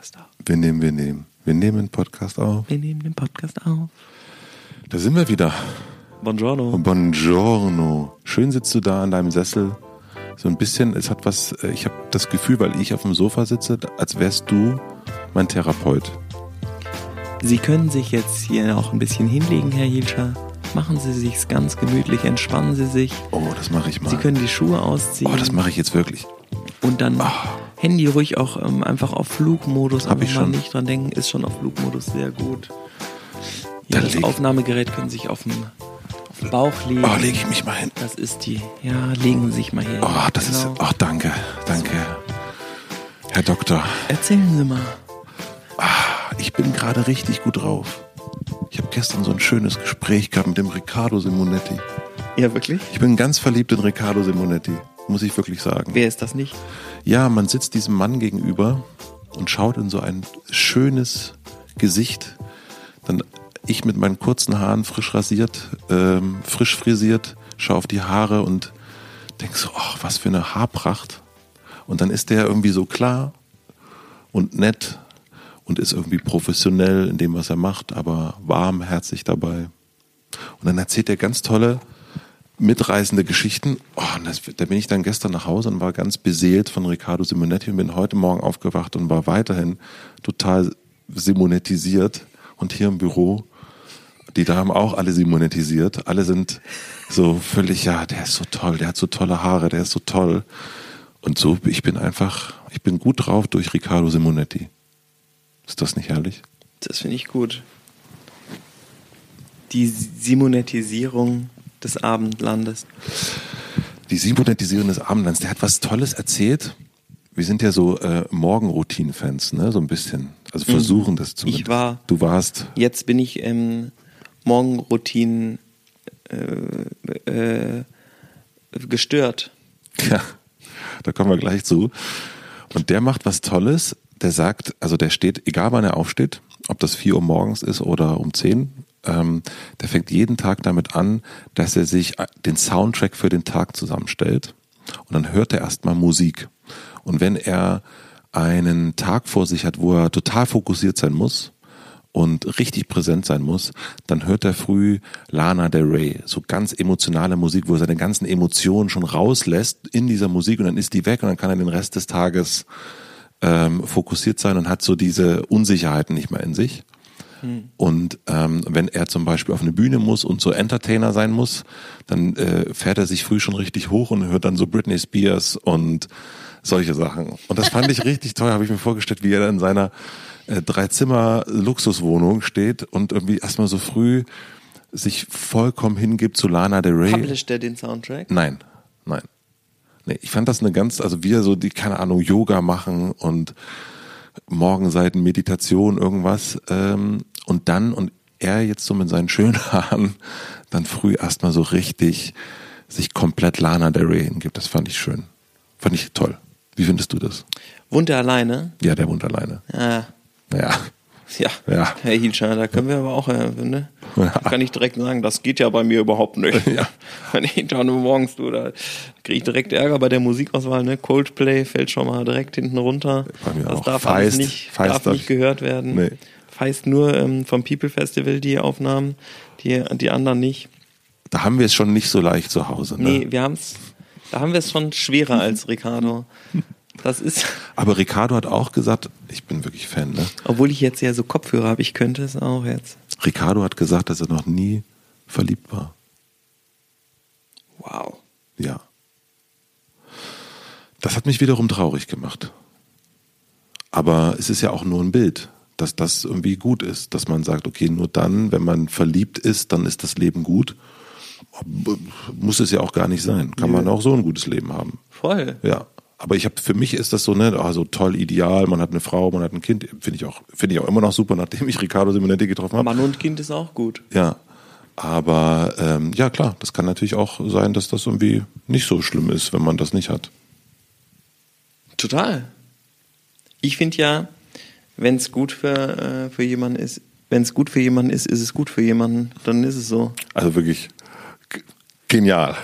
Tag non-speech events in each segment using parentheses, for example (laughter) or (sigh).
Podcast auf. Wir nehmen, wir nehmen. Wir nehmen den Podcast auf. Wir nehmen den Podcast auf. Da sind wir wieder. Buongiorno. Buongiorno. Schön sitzt du da an deinem Sessel. So ein bisschen, es hat was, äh, ich habe das Gefühl, weil ich auf dem Sofa sitze, als wärst du mein Therapeut. Sie können sich jetzt hier auch ein bisschen hinlegen, Herr Hilscher. Machen Sie sich's ganz gemütlich, entspannen Sie sich. Oh, das mache ich mal. Sie können die Schuhe ausziehen. oh, das mache ich jetzt wirklich. Und dann Ah. Handy ruhig auch ähm, einfach auf Flugmodus. Hab einfach ich mal schon. nicht dran denken, ist schon auf Flugmodus sehr gut. Ja, das leg- Aufnahmegerät können Sie sich auf dem Bauch legen. Oh, lege ich mich mal hin. Das ist die. Ja, legen Sie sich mal hier. Oh, das ist, Genau. ach, danke, danke. Herr Doktor, Erzählen Sie mal. ich bin gerade richtig gut drauf. Ich habe gestern so ein schönes Gespräch gehabt mit dem Riccardo Simonetti. Ja, wirklich? Ich bin ganz verliebt in Riccardo Simonetti, muss ich wirklich sagen. Wer ist das nicht? Ja, man sitzt diesem Mann gegenüber und schaut in so ein schönes Gesicht. Dann ich mit meinen kurzen Haaren frisch rasiert, ähm, frisch frisiert, schaue auf die Haare und denk so, ach, was für eine Haarpracht. Und dann ist der irgendwie so klar und nett und ist irgendwie professionell in dem, was er macht, aber warmherzig dabei. Und dann erzählt er ganz tolle, mitreißende Geschichten. Oh, das, da bin ich dann gestern nach Hause und war ganz beseelt von Riccardo Simonetti und bin heute Morgen aufgewacht und war weiterhin total simonetisiert. Und hier im Büro, die Damen auch alle simonetisiert. Alle sind so völlig, ja, der ist so toll, der hat so tolle Haare, der ist so toll. Und so, ich bin einfach, ich bin gut drauf durch Riccardo Simonetti. Ist das nicht herrlich? Das finde ich gut. Die Simonetisierung des Abendlandes. Die Simonetisierung des Abendlands, der hat was Tolles erzählt. Wir sind ja so äh, Morgenroutinen-Fans, ne? So ein bisschen. Also versuchen das zumindest. Ich war- Du warst. Jetzt bin ich im Morgenroutinen äh, äh, gestört. Ja, da kommen wir gleich zu. Und der macht was Tolles. Der sagt, also der steht, egal wann er aufsteht, ob das 4 Uhr morgens ist oder um 10, ähm, der fängt jeden Tag damit an, dass er sich den Soundtrack für den Tag zusammenstellt. Und dann hört er erstmal Musik. Und wenn er einen Tag vor sich hat, wo er total fokussiert sein muss, und richtig präsent sein muss, dann hört er früh Lana Del Rey, so ganz emotionale Musik, wo er seine ganzen Emotionen schon rauslässt in dieser Musik und dann ist die weg und dann kann er den Rest des Tages ähm, fokussiert sein und hat so diese Unsicherheiten nicht mehr in sich. Und ähm, wenn er zum Beispiel auf eine Bühne muss und so Entertainer sein muss, dann äh, fährt er sich früh schon richtig hoch und hört dann so Britney Spears und solche Sachen. Und das fand ich richtig toll, habe ich mir vorgestellt, wie er in seiner äh, Drei-Zimmer-Luxuswohnung steht und irgendwie erstmal so früh sich vollkommen hingibt zu Lana Del Rey. Published er den Soundtrack? Nein, nein. Nee, ich fand das eine ganz, also wir so die, keine Ahnung, Yoga machen und Morgenseiten, Meditation, irgendwas. Ähm, und dann, und er jetzt so mit seinen schönen (laughs) Haaren, dann früh erstmal so richtig sich komplett Lana Del Rey hingibt. Das fand ich schön. Fand ich toll. Wie findest du das? Wohnt er alleine? Ja, der wohnt alleine. Ja. Ja. Ja, Ja. Herr Hilscher, da können wir aber auch, äh, ne? Ja. Kann ich direkt sagen, das geht ja bei mir überhaupt nicht. (laughs) Ja. Wenn ich da nur morgens tue, da kriege ich direkt Ärger bei der Musikauswahl, ne? Coldplay fällt schon mal direkt hinten runter. Bei mir das auch. darf Feist. alles nicht, Feist darf darf nicht ich- gehört werden. Nee. Feist nur ähm, vom People Festival die Aufnahmen, die, die anderen nicht. Da haben wir es schon nicht so leicht zu Hause. Ne? Nee, wir haben's, da haben wir es schon schwerer als Ricardo. (laughs) Das ist, Aber Ricardo hat auch gesagt, ich bin wirklich Fan, ne? obwohl ich jetzt ja so Kopfhörer habe, ich könnte es auch jetzt. Ricardo hat gesagt, dass er noch nie verliebt war. Wow. Ja. Das hat mich wiederum traurig gemacht. Aber es ist ja auch nur ein Bild, dass das irgendwie gut ist, dass man sagt, okay, nur dann, wenn man verliebt ist, dann ist das Leben gut. Muss es ja auch gar nicht sein. Kann man auch so ein gutes Leben haben. Voll. Ja. Aber ich habe für mich ist das so ne, also toll ideal. Man hat eine Frau, man hat ein Kind. Finde ich auch, finde ich auch immer noch super, nachdem ich Riccardo Simonetti getroffen habe. Mann und Kind ist auch gut. Ja, aber ähm, ja klar, das kann natürlich auch sein, dass das irgendwie nicht so schlimm ist, wenn man das nicht hat. Total. Ich finde ja, wenn es gut für, äh, für jemanden ist, wenn es gut für jemanden ist, ist es gut für jemanden, dann ist es so. Also wirklich genial.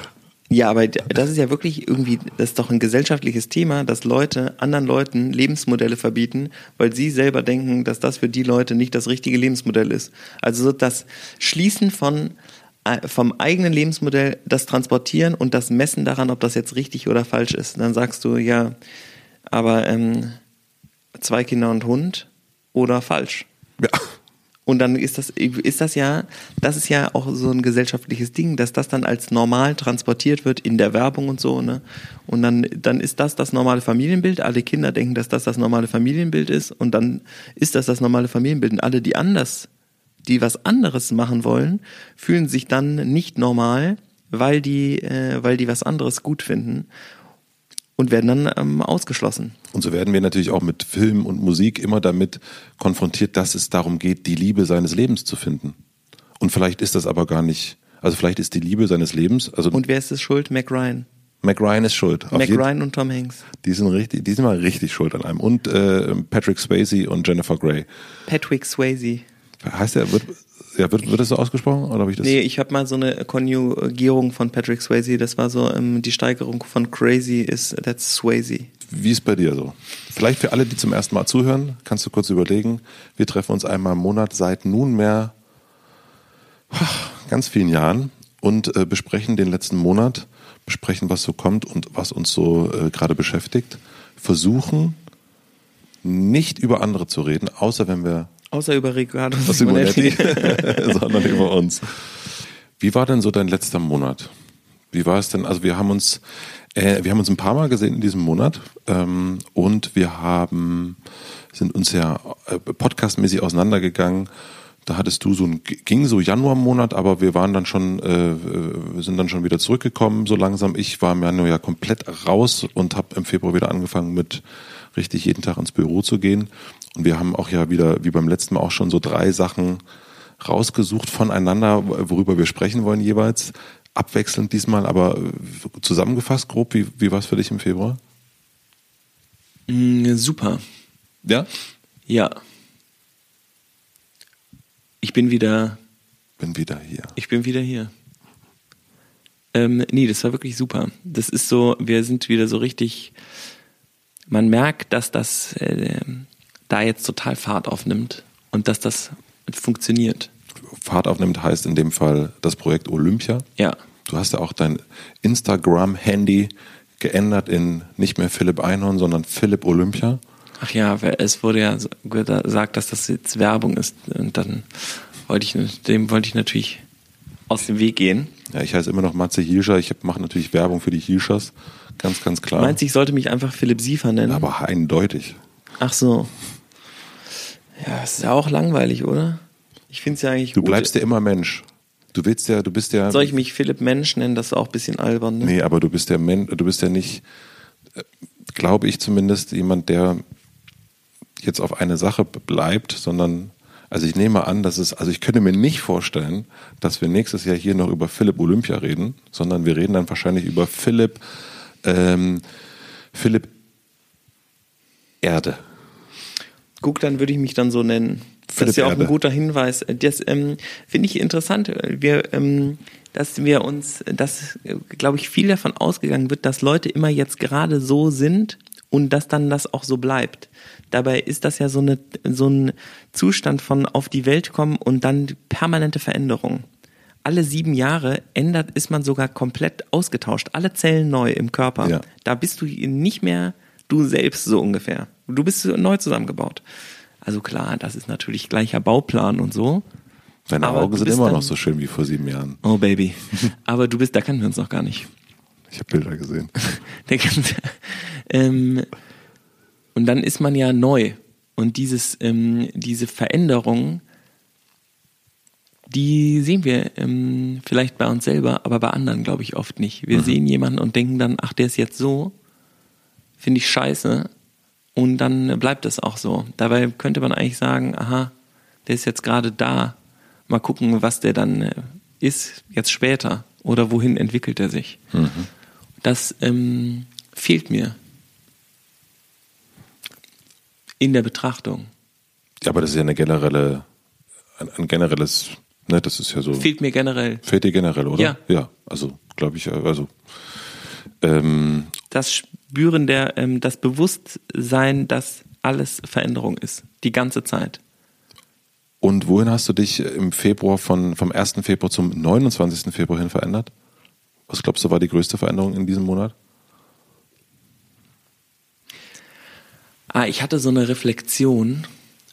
Ja, aber das ist ja wirklich irgendwie, das ist doch ein gesellschaftliches Thema, dass Leute anderen Leuten Lebensmodelle verbieten, weil sie selber denken, dass das für die Leute nicht das richtige Lebensmodell ist. Also so das Schließen von äh, vom eigenen Lebensmodell, das Transportieren und das Messen daran, ob das jetzt richtig oder falsch ist. Dann sagst du, ja, aber ähm, zwei Kinder und Hund oder falsch. Ja. Und dann ist das, ist das ja, das ist ja auch so ein gesellschaftliches Ding, dass das dann als normal transportiert wird in der Werbung und so, ne? Und dann, dann ist das das normale Familienbild. Alle Kinder denken, dass das das normale Familienbild ist. Und dann ist das das normale Familienbild. Und alle, die anders, die was anderes machen wollen, fühlen sich dann nicht normal, weil die, äh, weil die was anderes gut finden und werden dann ähm, ausgeschlossen. Und so werden wir natürlich auch mit Film und Musik immer damit konfrontiert, dass es darum geht, die Liebe seines Lebens zu finden. Und vielleicht ist das aber gar nicht, also vielleicht ist die Liebe seines Lebens, also. Und wer ist es schuld? Mac Ryan. Mac Ryan ist schuld. Mac Ryan und Tom Hanks. Die sind richtig, die sind mal richtig schuld an einem. Und äh, Patrick Swayze und Jennifer Grey. Patrick Swayze. Heißt der, wird, ja, wird, wird das so ausgesprochen? Oder ich das? Nee, ich habe mal so eine Konjugierung von Patrick Swayze. Das war so ähm, die Steigerung von crazy ist that's Swayze. Wie ist bei dir so? Vielleicht für alle, die zum ersten Mal zuhören, kannst du kurz überlegen. Wir treffen uns einmal im Monat seit nunmehr ganz vielen Jahren und äh, besprechen den letzten Monat, besprechen, was so kommt und was uns so äh, gerade beschäftigt. Versuchen nicht über andere zu reden, außer wenn wir Außer über Riccardo Simonetti, (laughs) sondern über uns. Wie war denn so dein letzter Monat? Wie war es denn? Also wir haben uns, äh, wir haben uns ein paar Mal gesehen in diesem Monat ähm, und wir haben sind uns ja äh, podcastmäßig auseinandergegangen. Da hattest du so ein ging so Januarmonat, aber wir waren dann schon, äh, wir sind dann schon wieder zurückgekommen so langsam. Ich war im Januar ja komplett raus und habe im Februar wieder angefangen mit richtig jeden Tag ins Büro zu gehen. Und wir haben auch ja wieder, wie beim letzten Mal auch schon so drei Sachen rausgesucht voneinander, worüber wir sprechen wollen jeweils. Abwechselnd diesmal, aber zusammengefasst grob, wie, wie war es für dich im Februar? Mm, super. Ja? Ja. Ich bin wieder. Bin wieder hier. Ich bin wieder hier. Ähm, nee, das war wirklich super. Das ist so, wir sind wieder so richtig. Man merkt, dass das äh, da jetzt total Fahrt aufnimmt und dass das funktioniert. Fahrt aufnimmt heißt in dem Fall das Projekt Olympia. Ja. Du hast ja auch dein Instagram-Handy geändert in nicht mehr Philipp Einhorn, sondern Philipp Olympia. Ach ja, es wurde ja gesagt, dass das jetzt Werbung ist. Und dann wollte ich, dem wollte ich natürlich aus dem Weg gehen. Ja, ich heiße immer noch Matze Hirscher. Ich mache natürlich Werbung für die Hirschers. Ganz, ganz klar. Meinst du, ich sollte mich einfach Philipp Siefer nennen? Aber eindeutig. Ach so. Ja, das ist ja auch langweilig, oder? Ich finde es ja eigentlich Du gut. bleibst ja immer Mensch. Du willst ja, du bist ja. Soll ich mich Philipp Mensch nennen? Das ist auch ein bisschen albern, ne? Nee, aber du bist ja Men du bist ja nicht, äh, glaube ich zumindest, jemand, der jetzt auf eine Sache bleibt, sondern also ich nehme an, dass es, also ich könnte mir nicht vorstellen, dass wir nächstes Jahr hier noch über Philipp Olympia reden, sondern wir reden dann wahrscheinlich über Philipp, ähm, Philipp Erde. Guck, dann würde ich mich dann so nennen. Das Philipp ist ja auch Erde. ein guter Hinweis. Das ähm, finde ich interessant. Wir, ähm, dass wir uns, dass, glaube ich, viel davon ausgegangen wird, dass Leute immer jetzt gerade so sind und dass dann das auch so bleibt. Dabei ist das ja so, eine, so ein Zustand von auf die Welt kommen und dann permanente Veränderung. Alle sieben Jahre ändert, ist man sogar komplett ausgetauscht. Alle Zellen neu im Körper. Ja. Da bist du nicht mehr du selbst so ungefähr. Du bist neu zusammengebaut. Also klar, das ist natürlich gleicher Bauplan und so. Deine Aber Augen sind immer dann- noch so schön wie vor sieben Jahren. Oh Baby. (laughs) Aber du bist, da kannten wir uns noch gar nicht. Ich habe Bilder gesehen. (laughs) Ähm, und dann ist man ja neu. Und dieses, ähm, diese Veränderung, die sehen wir ähm, vielleicht bei uns selber, aber bei anderen glaube ich oft nicht. Wir sehen jemanden und denken dann, ach, der ist jetzt so, finde ich scheiße. Und dann bleibt es auch so. Dabei könnte man eigentlich sagen, aha, der ist jetzt gerade da. Mal gucken, was der dann äh, ist, jetzt später. Oder wohin entwickelt er sich. Das ähm, fehlt mir in der Betrachtung. Ja, aber das ist ja eine generelle, ein, ein generelles Ne, das ist ja so. Fehlt mir generell. Fehlt dir generell, oder? Ja. Ja, also glaube ich, also. Ähm, Das Spüren der, ähm, das Bewusstsein, dass alles Veränderung ist. Die ganze Zeit. und wohin hast du dich im Februar von, vom 1. Februar zum 29. Februar hin verändert? Was glaubst du war die größte Veränderung in diesem Monat? Ah, ich hatte so eine Reflexion.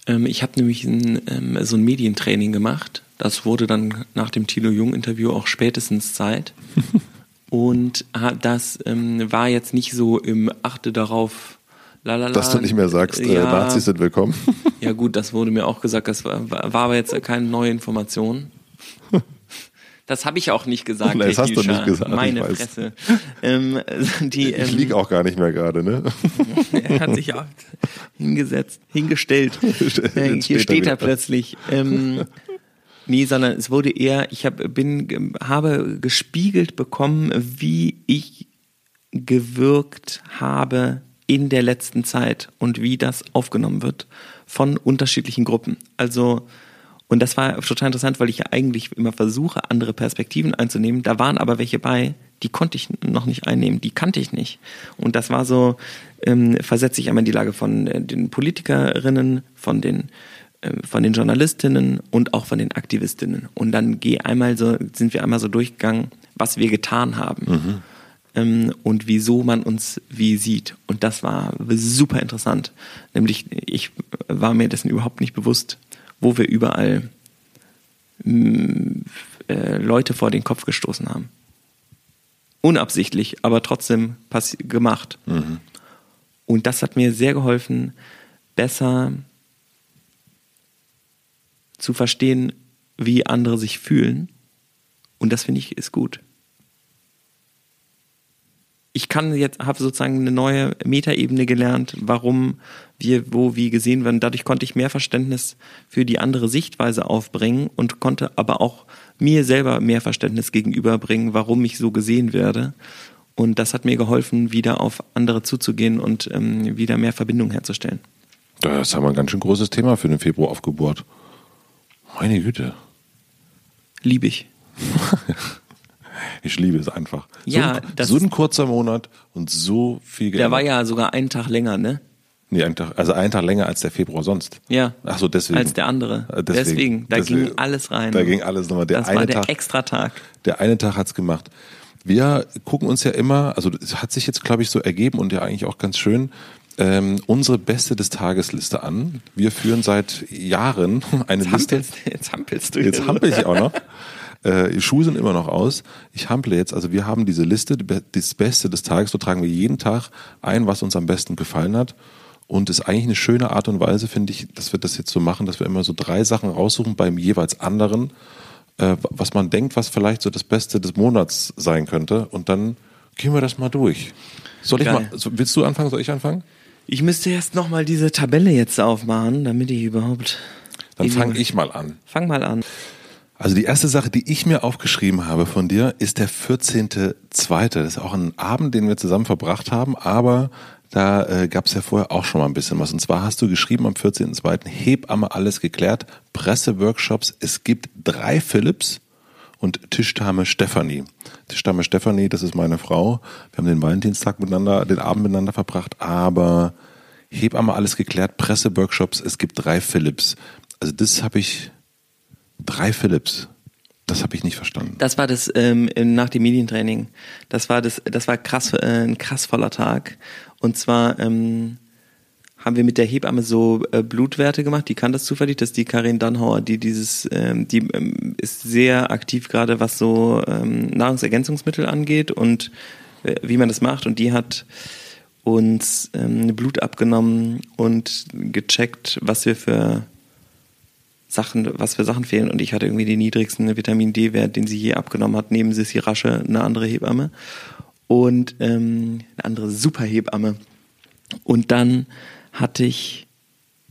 Ähm, ich habe nämlich ein, ähm, so ein Medientraining gemacht. Das wurde dann nach dem Thilo Jung-Interview auch spätestens Zeit. (laughs) Und ah, das ähm, war jetzt nicht so im Achte darauf, lalala. Dass du nicht mehr sagst, äh, ja, Nazis sind willkommen. (laughs) Ja gut, das wurde mir auch gesagt, das war, war aber jetzt keine neue Information. (laughs) Das habe ich auch nicht gesagt. Nein, das hast du nicht gesagt, ich Meine weiß. Fresse. Ähm, (laughs) die, Ich ähm, liege auch gar nicht mehr gerade, ne? er hat sich auch hingesetzt, hingestellt. Äh, Hier steht er plötzlich. Ähm, nee, sondern es wurde eher, ich hab, bin, habe gespiegelt bekommen, wie ich gewirkt habe in der letzten Zeit und wie das aufgenommen wird von unterschiedlichen Gruppen. Also, und das war total interessant, weil ich ja eigentlich immer versuche, andere Perspektiven einzunehmen. Da waren aber welche bei, die konnte ich noch nicht einnehmen, die kannte ich nicht. Und das war so, ähm, versetze ich einmal in die Lage von äh, den Politikerinnen, von den von den Journalistinnen und auch von den Aktivistinnen. Und dann geh einmal so, sind wir einmal so durchgegangen, was wir getan haben. Ähm, und wieso man uns wie sieht. Und das war super interessant. Nämlich, ich war mir dessen überhaupt nicht bewusst, wo wir überall mh, äh, Leute vor den Kopf gestoßen haben. Unabsichtlich, aber trotzdem gemacht. Und das hat mir sehr geholfen, besser zu verstehen, wie andere sich fühlen. Und das finde ich ist gut. Ich kann jetzt, habe sozusagen eine neue Metaebene gelernt, warum wir wo wie gesehen werden. Dadurch konnte ich mehr Verständnis für die andere Sichtweise aufbringen und konnte aber auch mir selber mehr Verständnis gegenüberbringen, warum ich so gesehen werde. Und das hat mir geholfen, wieder auf andere zuzugehen und ähm, wieder mehr Verbindung herzustellen. Das haben wir ein ganz schön großes Thema für den Februar aufgebohrt. Meine Güte. Liebe ich. (laughs) Ich liebe es einfach. Ja, so, ein, das so ein kurzer Monat und so viel Der war ja sogar einen Tag länger, ne? Nee, einen Tag, also einen Tag länger als der Februar sonst. Ja. Ach so, deswegen. Als der andere. Äh, Deswegen, da Deswegen. ging alles rein. Da ging alles nochmal. Der das eine war der Tag, Extratag. Der eine Tag hat's gemacht. Wir gucken uns ja immer, also es hat sich jetzt, glaube ich, so ergeben und ja eigentlich auch ganz schön, ähm, unsere Beste des Tagesliste an. Wir führen seit Jahren eine Liste. Hampelst, jetzt hampelst du. Jetzt hier. hampel ich auch noch. Äh, die Schuhe sind immer noch aus. Ich hample jetzt. Also wir haben diese Liste, das Beste des Tages. So tragen wir jeden Tag ein, was uns am besten gefallen hat. Und ist eigentlich eine schöne Art und Weise, finde ich, dass wir das jetzt so machen, dass wir immer so drei Sachen raussuchen beim jeweils anderen, äh, was man denkt, was vielleicht so das Beste des Monats sein könnte. Und dann gehen wir das mal durch. Soll ich Geil. mal, willst du anfangen? Soll ich anfangen? Ich müsste erst nochmal diese Tabelle jetzt aufmachen, damit ich überhaupt. Dann fange ich mal an. Fang mal an. Also die erste Sache, die ich mir aufgeschrieben habe von dir, ist der 14.2. Das ist auch ein Abend, den wir zusammen verbracht haben, aber da äh, gab es ja vorher auch schon mal ein bisschen was. Und zwar hast du geschrieben am 14.2. Hebamme alles geklärt, Presseworkshops, es gibt drei Philips und Tischdame Stefanie. Tischdame Stefanie, das ist meine Frau. Wir haben den Valentinstag miteinander, den Abend miteinander verbracht, aber Hebamme alles geklärt, Presseworkshops, es gibt drei Philips. Also das habe ich Drei Philips. Das habe ich nicht verstanden. Das war das ähm, nach dem Medientraining. Das war das, das war krass, äh, ein krass voller Tag. Und zwar ähm, haben wir mit der Hebamme so äh, Blutwerte gemacht. Die kann das zufällig. Das ist die Karin Dannhauer, die dieses, ähm, die ähm, ist sehr aktiv gerade, was so ähm, Nahrungsergänzungsmittel angeht und äh, wie man das macht. Und die hat uns ähm, Blut abgenommen und gecheckt, was wir für Sachen, was für Sachen fehlen. Und ich hatte irgendwie den niedrigsten Vitamin D-Wert, den sie je abgenommen hat, neben Sissi Rasche, eine andere Hebamme. Und ähm, eine andere Superhebamme. Und dann hatte ich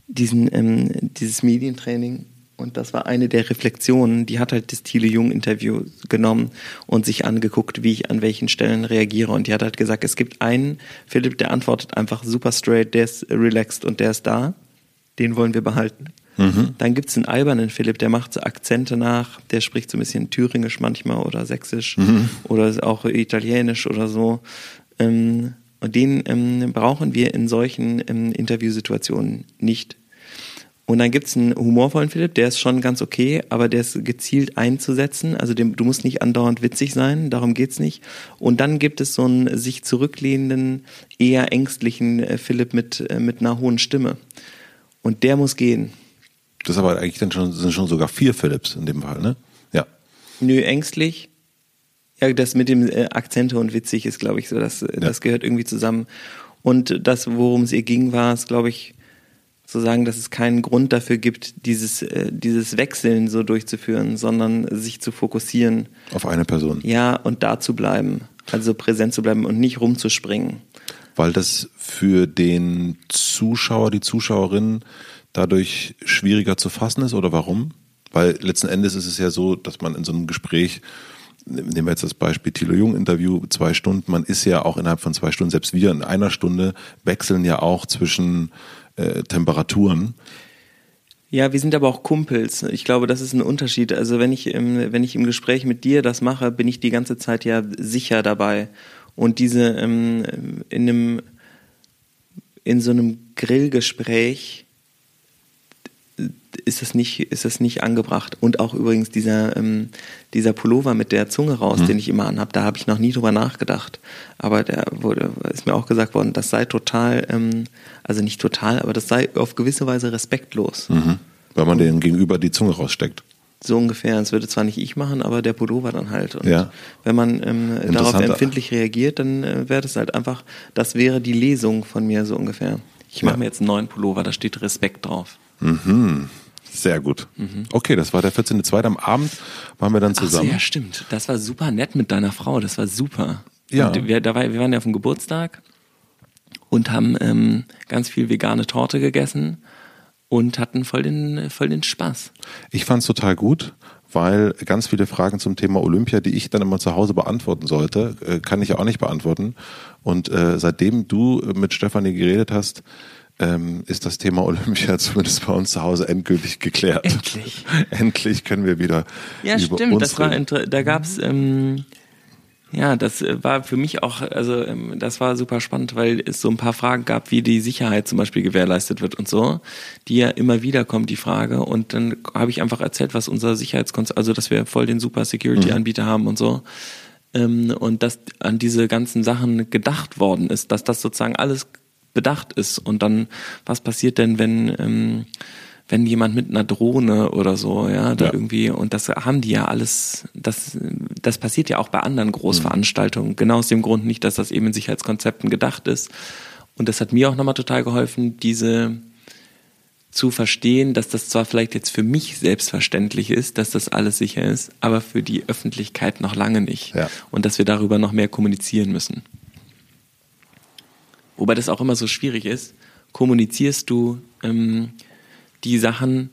diesen, ähm, dieses Medientraining und das war eine der Reflexionen, die hat halt das Thiele Jung Interview genommen und sich angeguckt, wie ich an welchen Stellen reagiere und die hat halt gesagt, es gibt einen Philipp, der antwortet einfach super straight, der ist relaxed und der ist da, den wollen wir behalten. Mhm. Dann gibt's einen albernen Philipp, der macht so Akzente nach, der spricht so ein bisschen Thüringisch manchmal oder Sächsisch mhm. oder auch Italienisch oder so. Ähm, und den ähm, brauchen wir in solchen ähm, Interviewsituationen nicht. Und dann gibt's einen humorvollen Philipp, der ist schon ganz okay, aber der ist gezielt einzusetzen. Also dem, du musst nicht andauernd witzig sein, darum geht's nicht. Und dann gibt es so einen sich zurücklehnenden, eher ängstlichen äh, Philipp mit, äh, mit einer hohen Stimme. Und der muss gehen. Das aber eigentlich dann schon, sind schon sogar vier Philips in dem Fall, ne? Ja. Nö, ängstlich, ja, das mit dem äh, Akzente und witzig ist, glaube ich, so, das, ja. das gehört irgendwie zusammen. Und das, worum es ihr ging, war es, glaube ich, zu sagen, dass es keinen Grund dafür gibt, dieses, äh, dieses Wechseln so durchzuführen, sondern sich zu fokussieren. Auf eine Person. Ja, und da zu bleiben. Also präsent zu bleiben und nicht rumzuspringen. Weil das für den Zuschauer, die Zuschauerin dadurch schwieriger zu fassen ist oder warum? Weil letzten Endes ist es ja so, dass man in so einem Gespräch nehmen wir jetzt das Beispiel Thilo Jung Interview, zwei Stunden, man ist ja auch innerhalb von zwei Stunden, selbst wir in einer Stunde wechseln ja auch zwischen äh, Temperaturen. Ja, wir sind aber auch Kumpels. Ich glaube, das ist ein Unterschied. Also wenn ich im, wenn ich im Gespräch mit dir das mache, bin ich die ganze Zeit ja sicher dabei. Und diese ähm, in einem in so einem Grillgespräch ist das nicht, ist das nicht angebracht. Und auch übrigens dieser, ähm, dieser Pullover mit der Zunge raus, mhm. den ich immer anhab, da habe ich noch nie drüber nachgedacht. Aber der wurde, ist mir auch gesagt worden, das sei total, ähm, also nicht total, aber das sei auf gewisse Weise respektlos. Mhm. Weil man denen gegenüber die Zunge raussteckt. So ungefähr. Das würde zwar nicht ich machen, aber der Pullover dann halt. Und ja. wenn man ähm, darauf empfindlich reagiert, dann äh, wäre das halt einfach, das wäre die Lesung von mir so ungefähr. Ich mache ja. mir jetzt einen neuen Pullover, da steht Respekt drauf. Mhm. Sehr gut. Mhm. Okay, das war der 14.2. Am Abend waren wir dann zusammen. Ach so, ja, stimmt. Das war super nett mit deiner Frau. Das war super. Ja. Und wir, da war, wir waren ja auf dem Geburtstag und haben ähm, ganz viel vegane Torte gegessen und hatten voll den, voll den Spaß. Ich fand's total gut, weil ganz viele Fragen zum Thema Olympia, die ich dann immer zu Hause beantworten sollte, äh, kann ich auch nicht beantworten. Und äh, seitdem du mit Stefanie geredet hast, ähm, ist das Thema Olympia (laughs) zumindest bei uns zu Hause endgültig geklärt. Endlich. (laughs) Endlich können wir wieder. Ja, über stimmt. Das war da gab's ähm, ja, das äh, war für mich auch, also ähm, das war super spannend, weil es so ein paar Fragen gab, wie die Sicherheit zum Beispiel gewährleistet wird und so, die ja immer wieder kommt, die Frage. Und dann habe ich einfach erzählt, was unser Sicherheitskonzept, also dass wir voll den super Security-Anbieter mhm. haben und so. Ähm, und dass an diese ganzen Sachen gedacht worden ist, dass das sozusagen alles bedacht ist. Und dann, was passiert denn, wenn, ähm, wenn jemand mit einer Drohne oder so, ja, da ja. irgendwie, und das haben die ja alles, das, das passiert ja auch bei anderen Großveranstaltungen, mhm. genau aus dem Grund nicht, dass das eben in Sicherheitskonzepten gedacht ist. Und das hat mir auch nochmal total geholfen, diese zu verstehen, dass das zwar vielleicht jetzt für mich selbstverständlich ist, dass das alles sicher ist, aber für die Öffentlichkeit noch lange nicht. Ja. Und dass wir darüber noch mehr kommunizieren müssen. Wobei das auch immer so schwierig ist. Kommunizierst du ähm, die Sachen,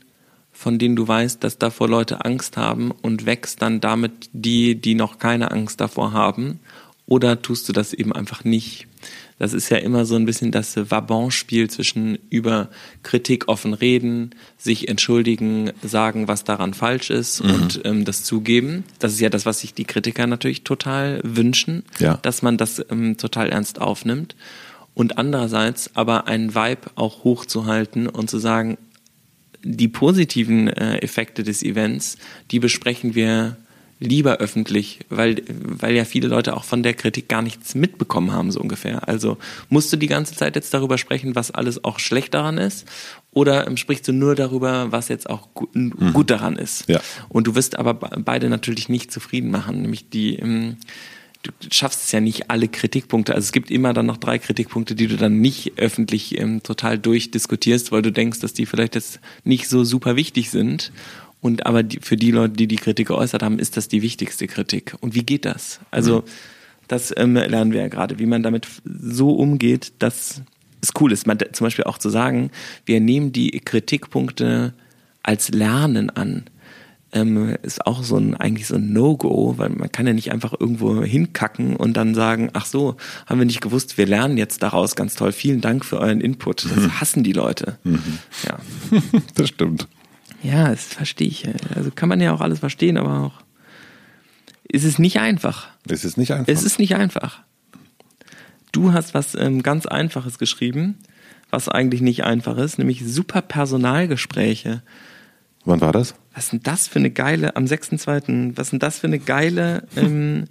von denen du weißt, dass davor Leute Angst haben und wächst dann damit die, die noch keine Angst davor haben? Oder tust du das eben einfach nicht? Das ist ja immer so ein bisschen das Vabon-Spiel zwischen über Kritik offen reden, sich entschuldigen, sagen, was daran falsch ist mhm. und ähm, das zugeben. Das ist ja das, was sich die Kritiker natürlich total wünschen, ja. dass man das ähm, total ernst aufnimmt und andererseits aber einen Vibe auch hochzuhalten und zu sagen, die positiven äh, Effekte des Events, die besprechen wir lieber öffentlich, weil, weil ja viele Leute auch von der Kritik gar nichts mitbekommen haben, so ungefähr. Also musst du die ganze Zeit jetzt darüber sprechen, was alles auch schlecht daran ist? Oder sprichst du nur darüber, was jetzt auch gut, mhm. gut daran ist? Ja. Und du wirst aber beide natürlich nicht zufrieden machen, nämlich die, ähm, du schaffst es ja nicht alle Kritikpunkte. Also es gibt immer dann noch drei Kritikpunkte, die du dann nicht öffentlich ähm, total durchdiskutierst, weil du denkst, dass die vielleicht jetzt nicht so super wichtig sind. Und aber die, für die Leute, die die Kritik geäußert haben, ist das die wichtigste Kritik. Und wie geht das? Also mhm. das ähm, lernen wir ja gerade, wie man damit so umgeht, dass es cool ist. Man, zum Beispiel auch zu sagen, wir nehmen die Kritikpunkte als Lernen an ähm, ist auch so ein eigentlich so ein No-Go, weil man kann ja nicht einfach irgendwo hinkacken und dann sagen, ach so, haben wir nicht gewusst, wir lernen jetzt daraus ganz toll. Vielen Dank für euren Input. Das mhm. hassen die Leute. Mhm. Ja. (laughs) das stimmt. Ja, das verstehe ich. Also kann man ja auch alles verstehen, aber auch ist es nicht einfach. Es ist nicht einfach. Es ist nicht einfach. Du hast was ähm, ganz Einfaches geschrieben, was eigentlich nicht einfach ist, nämlich super Personalgespräche. Wann war das? Was ist denn das für eine geile, am 6.2., was ist denn das für eine geile, ähm,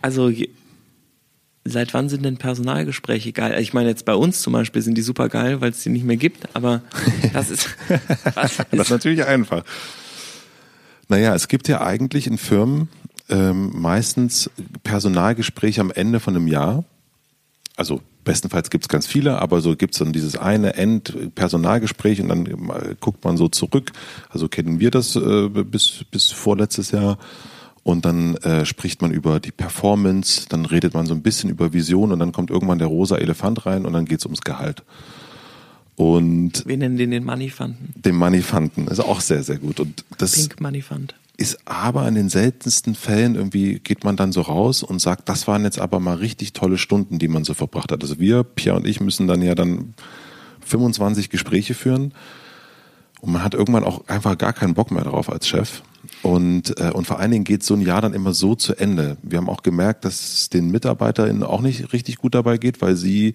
also je- seit wann sind denn Personalgespräche geil? Ich meine jetzt bei uns zum Beispiel sind die super geil, weil es die nicht mehr gibt, aber das ist, (laughs) was Das ist ist natürlich einfach. Naja, es gibt ja eigentlich in Firmen ähm, meistens Personalgespräche am Ende von einem Jahr. Also bestenfalls gibt es ganz viele, aber so gibt es dann dieses eine End-Personalgespräch und dann guckt man so zurück. Also kennen wir das äh, bis, bis vorletztes Jahr. Und dann äh, spricht man über die Performance, dann redet man so ein bisschen über Vision und dann kommt irgendwann der rosa Elefant rein und dann geht es ums Gehalt. Und wir nennen den den Money dem Manifanten. ist auch sehr, sehr gut. Und das Pink Money Fund. Ist aber in den seltensten Fällen irgendwie geht man dann so raus und sagt, das waren jetzt aber mal richtig tolle Stunden, die man so verbracht hat. Also wir, Pierre und ich, müssen dann ja dann 25 Gespräche führen und man hat irgendwann auch einfach gar keinen Bock mehr drauf als Chef. Und, äh, und vor allen Dingen geht so ein Jahr dann immer so zu Ende. Wir haben auch gemerkt, dass es den MitarbeiterInnen auch nicht richtig gut dabei geht, weil sie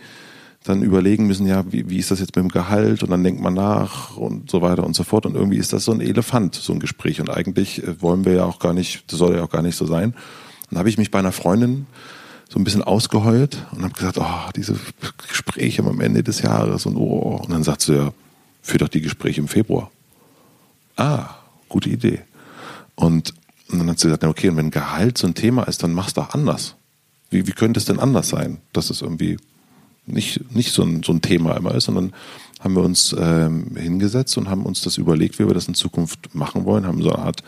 dann überlegen müssen, ja, wie, wie ist das jetzt mit dem Gehalt und dann denkt man nach und so weiter und so fort und irgendwie ist das so ein Elefant, so ein Gespräch und eigentlich äh, wollen wir ja auch gar nicht, das soll ja auch gar nicht so sein. Dann habe ich mich bei einer Freundin so ein bisschen ausgeheult und habe gesagt, oh, diese Gespräche am Ende des Jahres und oh, und dann sagt sie ja, führ doch die Gespräche im Februar. Ah, gute Idee. Und, und dann hat sie gesagt, okay, und wenn Gehalt so ein Thema ist, dann mach's doch anders. Wie, wie könnte es denn anders sein, dass es irgendwie nicht, nicht so, ein, so ein Thema immer ist, sondern haben wir uns ähm, hingesetzt und haben uns das überlegt, wie wir das in Zukunft machen wollen, haben so eine Art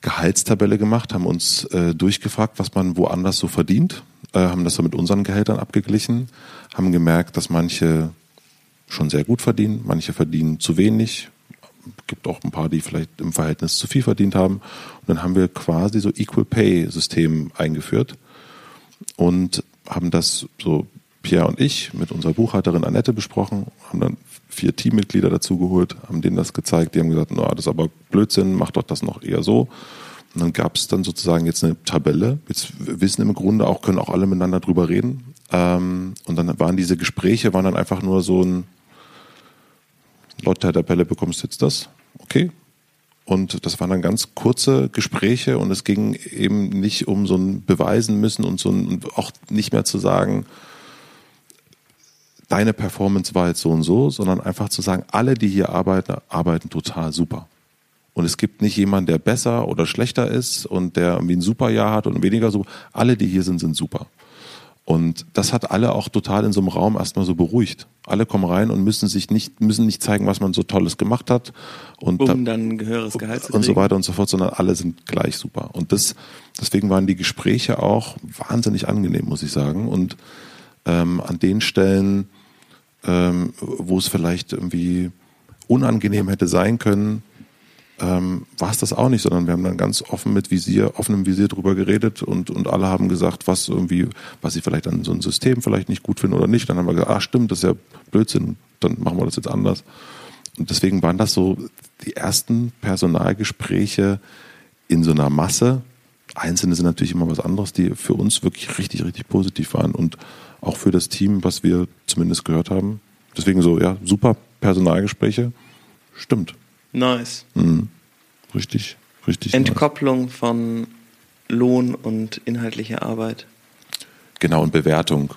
Gehaltstabelle gemacht, haben uns äh, durchgefragt, was man woanders so verdient, äh, haben das dann mit unseren Gehältern abgeglichen, haben gemerkt, dass manche schon sehr gut verdienen, manche verdienen zu wenig, gibt auch ein paar, die vielleicht im Verhältnis zu viel verdient haben. Und dann haben wir quasi so Equal Pay System eingeführt und haben das so Pierre und ich mit unserer Buchhalterin Annette besprochen, haben dann vier Teammitglieder dazu geholt, haben denen das gezeigt, die haben gesagt, no, das ist aber Blödsinn, mach doch das noch eher so. Und dann gab es dann sozusagen jetzt eine Tabelle. Jetzt wissen im Grunde auch, können auch alle miteinander drüber reden. Ähm, und dann waren diese Gespräche, waren dann einfach nur so ein, laut der Tabelle bekommst du jetzt das, okay. Und das waren dann ganz kurze Gespräche und es ging eben nicht um so ein Beweisen müssen und so ein, und auch nicht mehr zu sagen, deine Performance war jetzt so und so, sondern einfach zu sagen, alle, die hier arbeiten, arbeiten total super. Und es gibt nicht jemanden, der besser oder schlechter ist und der irgendwie ein super Jahr hat und weniger super. Alle, die hier sind, sind super. Und das hat alle auch total in so einem Raum erstmal so beruhigt. Alle kommen rein und müssen sich nicht, müssen nicht zeigen, was man so Tolles gemacht hat. Und Um dann ein höheres Gehalt zu und so kriegen. weiter und so fort, sondern alle sind gleich super. Und das, deswegen waren die Gespräche auch wahnsinnig angenehm, muss ich sagen. Und ähm, an den Stellen, ähm, wo es vielleicht irgendwie unangenehm hätte sein können, ähm, war es das auch nicht, sondern wir haben dann ganz offen mit Visier, offenem Visier drüber geredet und, und alle haben gesagt, was irgendwie, was sie vielleicht an so einem System vielleicht nicht gut finden oder nicht. Dann haben wir gesagt, ah stimmt, das ist ja Blödsinn, dann machen wir das jetzt anders. Und deswegen waren das so die ersten Personalgespräche in so einer Masse. Einzelne sind natürlich immer was anderes, die für uns wirklich richtig, richtig positiv waren und auch für das Team, was wir zumindest gehört haben. Deswegen so, ja, super Personalgespräche. Stimmt. Nice. Mhm. Richtig, richtig. nice. Entkopplung von Lohn und inhaltlicher Arbeit. Genau, und Bewertung.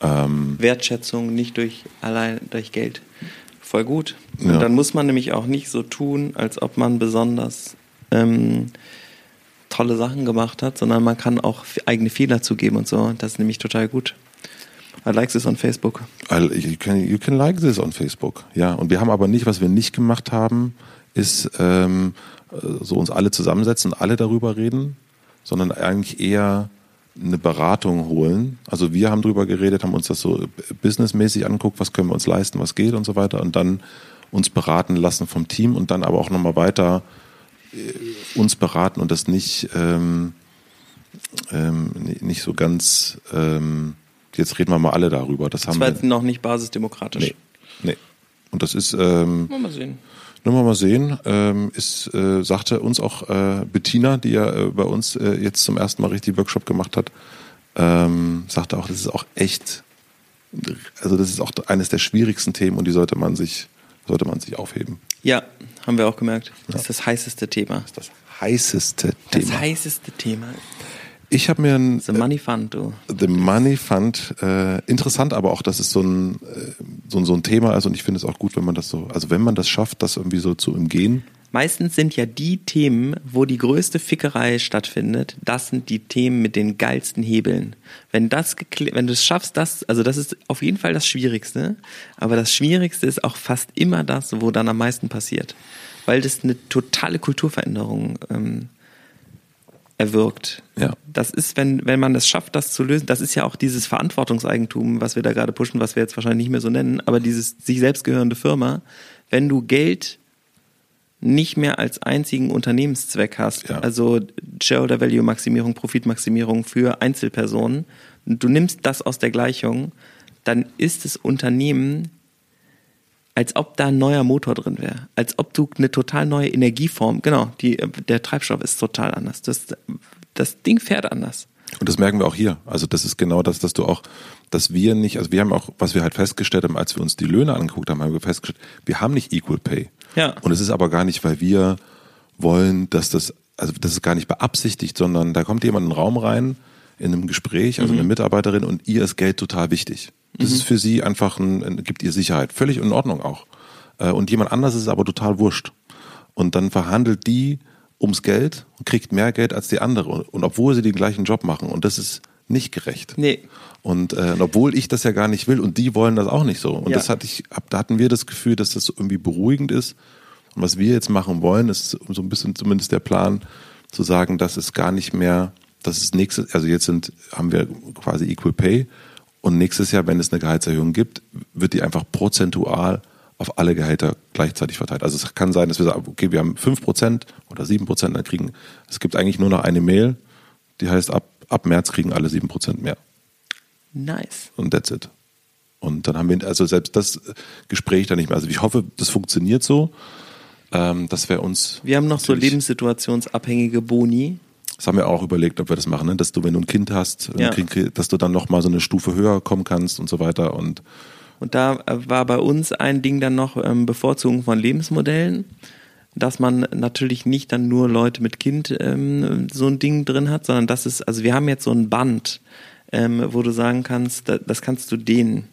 Ähm, Wertschätzung nicht durch allein durch Geld. Voll gut. Und Ja. dann muss man nämlich auch nicht so tun, als ob man besonders ähm, tolle Sachen gemacht hat, sondern man kann auch eigene Fehler zugeben und so. Das ist nämlich total gut. I like this on Facebook. You, can, you can like this on Facebook. Ja, und wir haben aber nicht, was wir nicht gemacht haben, ist ähm, äh, so uns alle zusammensetzen und alle darüber reden, sondern eigentlich eher eine Beratung holen. Also wir haben drüber geredet, haben uns das so businessmäßig angeguckt, was können wir uns leisten, was geht und so weiter und dann uns beraten lassen vom Team und dann aber auch nochmal weiter uns beraten und das nicht, ähm, ähm, nicht so ganz, ähm, jetzt reden wir mal alle darüber. Das Das haben war wir. jetzt noch nicht basisdemokratisch. Nee, nee. Und das ist, ähm, Mal sehen. nur mal, mal sehen, ähm, ist, äh, sagte uns auch äh, Bettina, die ja äh, bei uns äh, jetzt zum ersten Mal richtig Workshop gemacht hat, ähm, sagte auch, das ist auch echt, also das ist auch eines der schwierigsten Themen und die sollte man sich, sollte man sich aufheben. Ja, haben wir auch gemerkt. Das ist das heißeste Thema. Das heißeste Das Thema. heißeste Thema. Ich habe mir ein The Money Fund, du. The Money Fund, äh, interessant aber auch, dass es so ein, äh, so, ein- so ein Thema ist und ich finde es auch gut, wenn man das so, also wenn man das schafft, das irgendwie so zu umgehen. Meistens sind ja die Themen, wo die größte Fickerei stattfindet, das sind die Themen mit den geilsten Hebeln. Wenn das wenn du es schaffst, das, also das ist auf jeden Fall das Schwierigste, aber das Schwierigste ist auch fast immer das, wo dann am meisten passiert. Weil das eine totale Kulturveränderung ähm, erwirkt. Ja. Das ist, wenn, wenn man es schafft, das zu lösen, das ist ja auch dieses Verantwortungseigentum, was wir da gerade pushen, was wir jetzt wahrscheinlich nicht mehr so nennen, aber dieses sich selbst gehörende Firma, wenn du Geld nicht mehr als einzigen Unternehmenszweck hast, Ja. also Shareholder Value Maximierung, Profitmaximierung für Einzelpersonen, und du nimmst das aus der Gleichung, dann ist das Unternehmen als ob da ein neuer Motor drin wäre, als ob du eine total neue Energieform, genau, die, der Treibstoff ist total anders. Das, das Ding fährt anders. Und das merken wir auch hier. Also das ist genau das, dass du auch, dass wir nicht, also wir haben auch, was wir halt festgestellt haben, als wir uns die Löhne angeguckt haben, haben wir festgestellt, wir haben nicht Equal Pay. Ja. Und es ist aber gar nicht, weil wir wollen, dass das, also das ist gar nicht beabsichtigt, sondern da kommt jemand in den Raum rein, in einem Gespräch, also eine Mitarbeiterin, und ihr ist Geld total wichtig. Das ist für sie einfach ein, ein, gibt ihr Sicherheit. Völlig in Ordnung auch. Äh, Und jemand anders ist es aber total wurscht. Und dann verhandelt die ums Geld und kriegt mehr Geld als die andere. Und obwohl sie den gleichen Job machen. Und das ist nicht gerecht. Nee. Und äh, und obwohl ich das ja gar nicht will und die wollen das auch nicht so. Und Ja. das hatte ich, da hatten wir das Gefühl, dass das irgendwie beruhigend ist. Und was wir jetzt machen wollen, ist so ein bisschen zumindest der Plan, zu sagen, dass es gar nicht mehr, dass es nächstes, also jetzt sind, haben wir quasi Equal Pay und nächstes Jahr, wenn es eine Gehaltserhöhung gibt, wird die einfach prozentual auf alle Gehälter gleichzeitig verteilt. Also es kann sein, dass wir sagen, okay, wir haben 5% oder 7%, dann kriegen, es gibt eigentlich nur noch eine Mail, die heißt, ab, ab März kriegen alle 7% mehr Nice. und that's it. Und dann haben wir also selbst das Gespräch dann nicht mehr. Also ich hoffe, das funktioniert so. Ähm, dass wir uns. Wir haben noch so lebenssituationsabhängige Boni. Das haben wir auch überlegt, ob wir das machen, ne? dass du, wenn du ein Kind hast, Ja. krieg- dass du dann noch mal so eine Stufe höher kommen kannst und so weiter. Und Und da äh, war bei uns ein Ding dann noch ähm, Bevorzugung von Lebensmodellen, dass man natürlich nicht dann nur Leute mit Kind ähm, so ein Ding drin hat, sondern das ist, also wir haben jetzt so ein Band, ähm, wo du sagen kannst, da, das kannst du dehnen.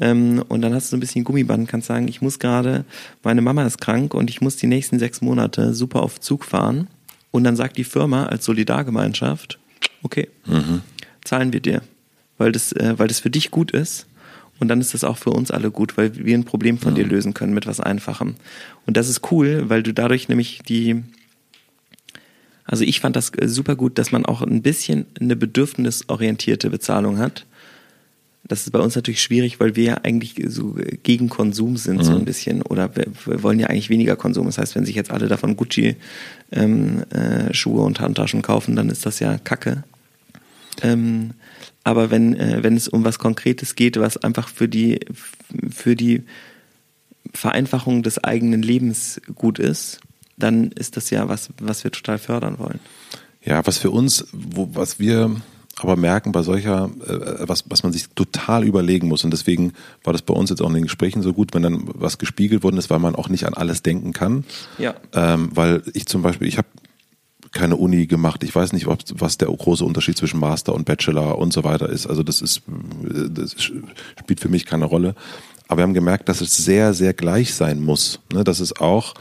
Ähm, und dann hast du so ein bisschen Gummiband, kannst sagen, ich muss gerade, meine Mama ist krank und ich muss die nächsten sechs Monate super auf Zug fahren. Und dann sagt die Firma als Solidargemeinschaft, okay, zahlen wir dir, weil das, äh, weil das für dich gut ist. Und dann ist das auch für uns alle gut, weil wir ein Problem von dir lösen können mit was Einfachem. Und das ist cool, weil du dadurch nämlich die, also ich fand das äh, super gut, dass man auch ein bisschen eine bedürfnisorientierte Bezahlung hat. Das ist bei uns natürlich schwierig, weil wir ja eigentlich so gegen Konsum sind, so ein bisschen. Oder wir, wir wollen ja eigentlich weniger Konsum. Das heißt, wenn sich jetzt alle davon Gucci ähm, äh, Schuhe und Handtaschen kaufen, dann ist das ja Kacke. Ähm, aber wenn, äh, wenn es um was Konkretes geht, was einfach für die, für die Vereinfachung des eigenen Lebens gut ist, dann ist das ja was, was wir total fördern wollen. ja, was für uns, wo, was wir aber merken bei solcher, äh, was, was man sich total überlegen muss. Und deswegen war das bei uns jetzt auch in den Gesprächen so gut, wenn dann was gespiegelt worden ist, weil man auch nicht an alles denken kann. Ja. Ähm, weil ich zum Beispiel, ich habe keine Uni gemacht. Ich weiß nicht, ob, was der große Unterschied zwischen Master und Bachelor und so weiter ist. Also das ist, das spielt für mich keine Rolle. Aber wir haben gemerkt, dass es sehr, sehr gleich sein muss. Ne? Dass es auch,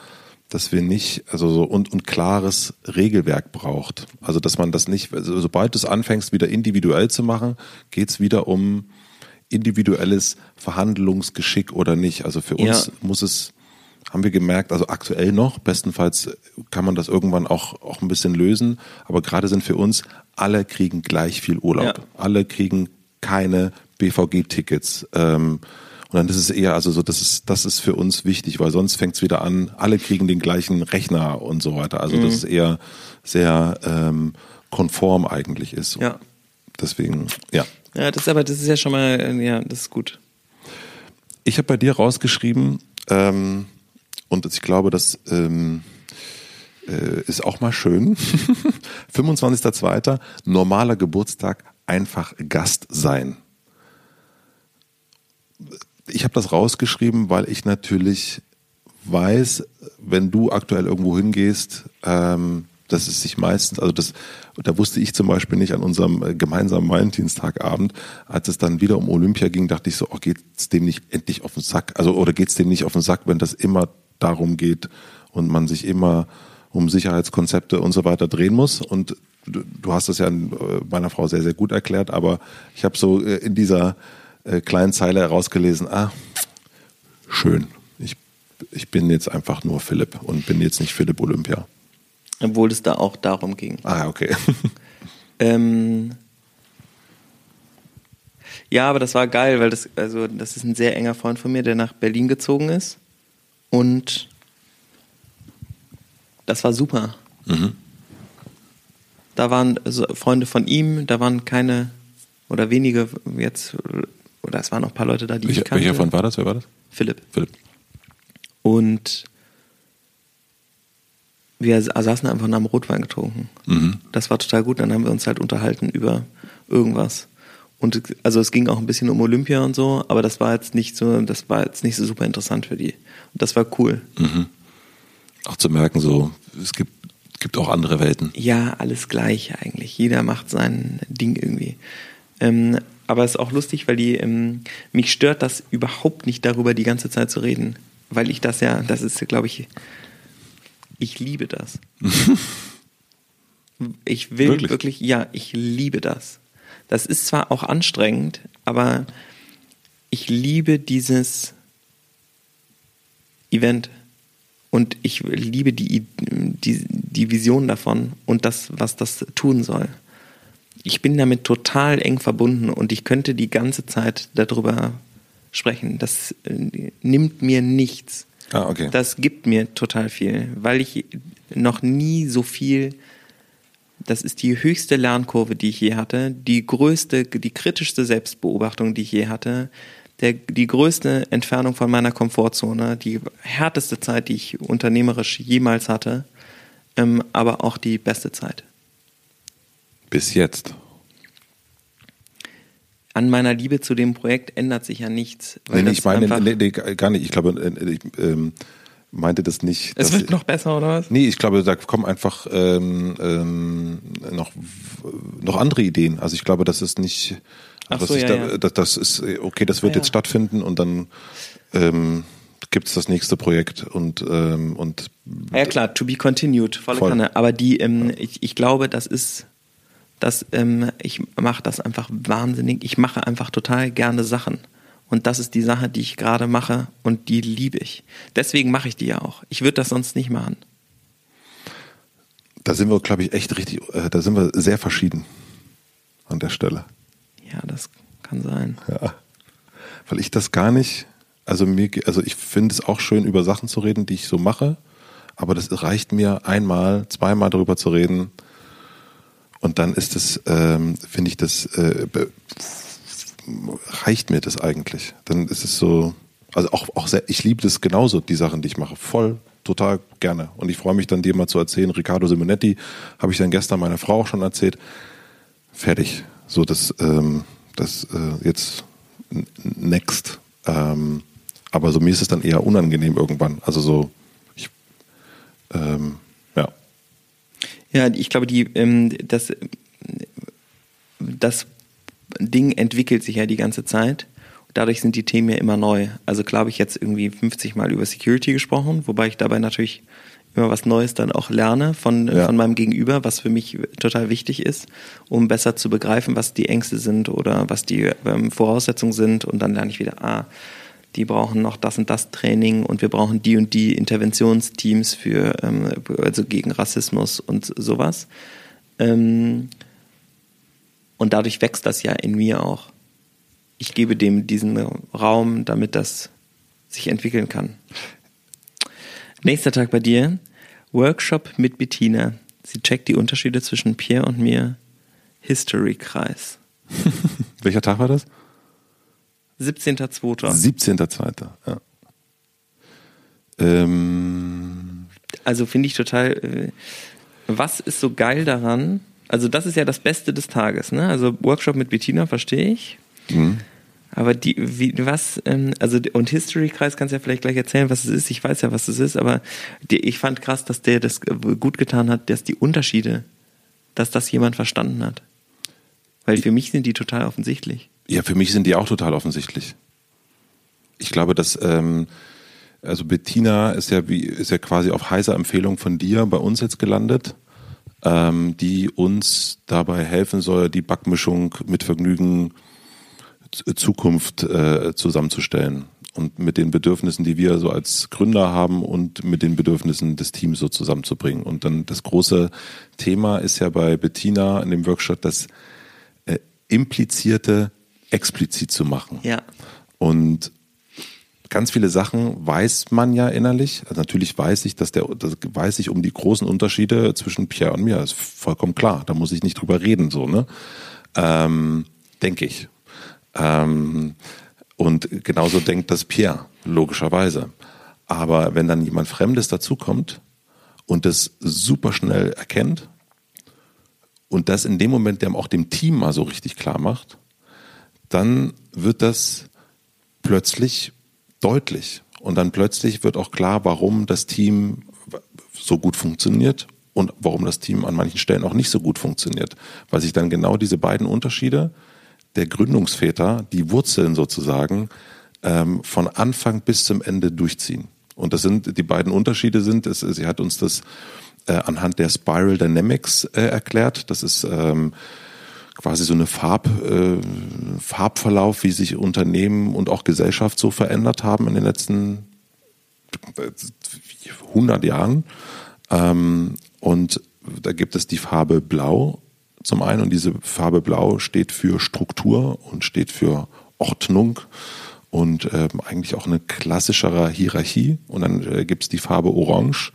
dass wir nicht, also so und, und klares Regelwerk braucht. Also dass man das nicht, also sobald du es anfängst, wieder individuell zu machen, geht's wieder um individuelles Verhandlungsgeschick oder nicht. Also für uns Ja. muss es haben wir gemerkt, also aktuell noch, bestenfalls kann man das irgendwann auch, auch ein bisschen lösen, aber gerade sind für uns, alle kriegen gleich viel Urlaub. Ja. Alle kriegen keine BVG-Tickets. Ähm, und dann ist es eher, also so, das ist, das ist für uns wichtig, weil sonst fängt es wieder an, alle kriegen den gleichen Rechner und so weiter. Also Mhm. das ist eher sehr ähm, konform eigentlich ist. Ja. Deswegen, ja. Ja, das ist aber, das ist ja schon mal, äh, ja, das ist gut. Ich habe bei dir rausgeschrieben, Ähm, und ich glaube, das ähm, äh, ist auch mal schön. (laughs) 25.02. normaler Geburtstag, einfach Gast sein. Ich habe das rausgeschrieben, weil ich natürlich weiß, wenn du aktuell irgendwo hingehst, ähm, dass es sich meistens, also das, da wusste ich zum Beispiel nicht an unserem äh, gemeinsamen Valentinstagabend, als es dann wieder um Olympia ging, dachte ich so, oh, geht's dem nicht endlich auf den Sack? Also, oder geht's dem nicht auf den Sack, wenn das immer darum geht und man sich immer um Sicherheitskonzepte und so weiter drehen muss? Und du, du hast das ja meiner Frau sehr, sehr gut erklärt, aber ich habe so äh, in dieser äh, kleinen Zeile herausgelesen, ah, schön. Ich, ich bin jetzt einfach nur Philipp und bin jetzt nicht Philipp Olympia. Obwohl es da auch darum ging. Ah, okay. (laughs) Ähm, ja, aber das war geil, weil das, also das ist ein sehr enger Freund von mir, der nach Berlin gezogen ist. Und das war super. Mhm. Da waren also Freunde von ihm, da waren keine oder wenige jetzt, oder es waren noch ein paar Leute da, die Welcher, ich kannte. welcher von war das? Wer war das? Philipp. Philipp. Und wir saßen einfach und haben Rotwein getrunken. Mhm. Das war total gut. Dann haben wir uns halt unterhalten über irgendwas. Und also es ging auch ein bisschen um Olympia und so, aber das war jetzt nicht so, das war jetzt nicht so super interessant für die. Und das war cool. Mhm. Auch zu merken, so, es gibt, gibt auch andere Welten. Ja, alles gleich eigentlich. Jeder macht sein Ding irgendwie. Ähm, aber es ist auch lustig, weil die, ähm, mich stört das überhaupt nicht darüber die ganze Zeit zu reden. Weil ich das ja, das ist, glaube ich, ich liebe das. (laughs) ich will Wirklich? wirklich? ja, ich liebe das. Das ist zwar auch anstrengend, aber ich liebe dieses Event und ich liebe die, die, die Vision davon und das, was das tun soll. Ich bin damit total eng verbunden und ich könnte die ganze Zeit darüber sprechen. Das äh, nimmt mir nichts. Ah, okay. Das gibt mir total viel, weil ich noch nie so viel, das ist die höchste Lernkurve, die ich je hatte, die größte, die kritischste Selbstbeobachtung, die ich je hatte, der, die größte Entfernung von meiner Komfortzone, die härteste Zeit, die ich unternehmerisch jemals hatte, ähm, aber auch die beste Zeit. Bis jetzt. An meiner Liebe zu dem Projekt ändert sich ja nichts. Nee, nee, ich meine, nee, nee, gar nicht. Ich glaube, äh, ich ähm, meinte das nicht. es dass- wird noch besser, oder was? Nee, ich glaube, da kommen einfach ähm, ähm, noch, noch andere Ideen. Also ich glaube, das ist nicht, Ach dass so, ich ja, da, ja. Das, das ist, äh, okay, das wird Ah, ja. jetzt stattfinden und dann ähm, gibt es das nächste Projekt und, ähm, und Ja klar, to be continued, volle Voll. Kanne. Aber die, ähm, ich, ich glaube, das ist, das, ähm, ich mache das einfach wahnsinnig. Ich mache einfach total gerne Sachen. Und das ist die Sache, die ich gerade mache und die liebe ich. Deswegen mache ich die ja auch. Ich würde das sonst nicht machen. da sind wir, glaube ich, echt richtig, äh, da sind wir sehr verschieden an der Stelle. Ja, das kann sein. Ja. Weil ich das gar nicht, also mir, also ich finde es auch schön, über Sachen zu reden, die ich so mache, aber das reicht mir einmal, zweimal darüber zu reden und dann ist es, ähm, finde ich das, äh, reicht mir das eigentlich. Dann ist es so, also auch, auch sehr, ich liebe das genauso, die Sachen, die ich mache, voll, total gerne. Und ich freue mich dann, dir mal zu erzählen, Riccardo Simonetti, habe ich dann gestern meiner Frau auch schon erzählt, fertig. So, das, ähm, das äh, jetzt next. Ähm, aber so mir ist es dann eher unangenehm irgendwann. Also so, ich, ähm, ja. Ich glaube, die, ähm, das, das Ding entwickelt sich ja die ganze Zeit. Dadurch sind die Themen ja immer neu. Also klar habe ich jetzt irgendwie 50 Mal über Security gesprochen, wobei ich dabei natürlich immer was Neues dann auch lerne von, Ja. von meinem Gegenüber, was für mich total wichtig ist, um besser zu begreifen, was die Ängste sind oder was die ähm, Voraussetzungen sind. Und dann lerne ich wieder, ah, die brauchen noch das und das Training und wir brauchen die und die Interventionsteams für ähm, also gegen Rassismus und sowas. Ähm, und dadurch wächst das ja in mir auch. Ich gebe dem diesen Raum, damit das sich entwickeln kann. Nächster Tag bei dir. Workshop mit Bettina. Sie checkt die Unterschiede zwischen Pierre und mir. History-Kreis. (laughs) Welcher Tag war das? 17.02. 17.2. Ja. Ähm, Also finde ich total. Äh, was ist so geil daran? Also das ist ja das Beste des Tages, ne? Also Workshop mit Bettina verstehe ich. Mhm. Aber die, wie, was, ähm, also und History-Kreis kannst du ja vielleicht gleich erzählen, was es ist. Ich weiß ja, was es ist, aber die, ich fand krass, dass der das gut getan hat, dass die Unterschiede, dass das jemand verstanden hat. Weil für mich sind die total offensichtlich. Ja, für mich sind die auch total offensichtlich. Ich glaube, dass ähm, also Bettina ist ja wie ist ja quasi auf heißer Empfehlung von dir bei uns jetzt gelandet, ähm, die uns dabei helfen soll, die Backmischung mit Vergnügen Zukunft äh, zusammenzustellen und mit den Bedürfnissen, die wir so als Gründer haben und mit den Bedürfnissen des Teams so zusammenzubringen. Und dann das große Thema ist ja bei Bettina in dem Workshop das äh, implizierte explizit zu machen. Ja. Und ganz viele Sachen weiß man ja innerlich. Also natürlich weiß ich, dass der, das weiß ich um die großen Unterschiede zwischen Pierre und mir. Das ist vollkommen klar. Da muss ich nicht drüber reden, so, ne? Ähm, Denke ich. Ähm, und genauso denkt das Pierre, logischerweise. Aber wenn dann jemand Fremdes dazukommt und das super schnell erkennt und das in dem Moment dem auch dem Team mal so richtig klar macht, dann wird das plötzlich deutlich. Und dann plötzlich wird auch klar, warum das Team so gut funktioniert und warum das Team an manchen Stellen auch nicht so gut funktioniert. Weil sich dann genau diese beiden Unterschiede der Gründungsväter, die Wurzeln sozusagen, ähm, von Anfang bis zum Ende durchziehen. Und das sind, die beiden Unterschiede sind, es, sie hat uns das äh, anhand der Spiral Dynamics äh, erklärt. Das ist ähm, quasi so eine Farb, äh, Farbverlauf, wie sich Unternehmen und auch Gesellschaft so verändert haben in den letzten 100 Jahren. Ähm, und da gibt es die Farbe Blau zum einen und diese Farbe Blau steht für Struktur und steht für Ordnung und ähm, eigentlich auch eine klassischere Hierarchie. Und dann äh, gibt es die Farbe Orange,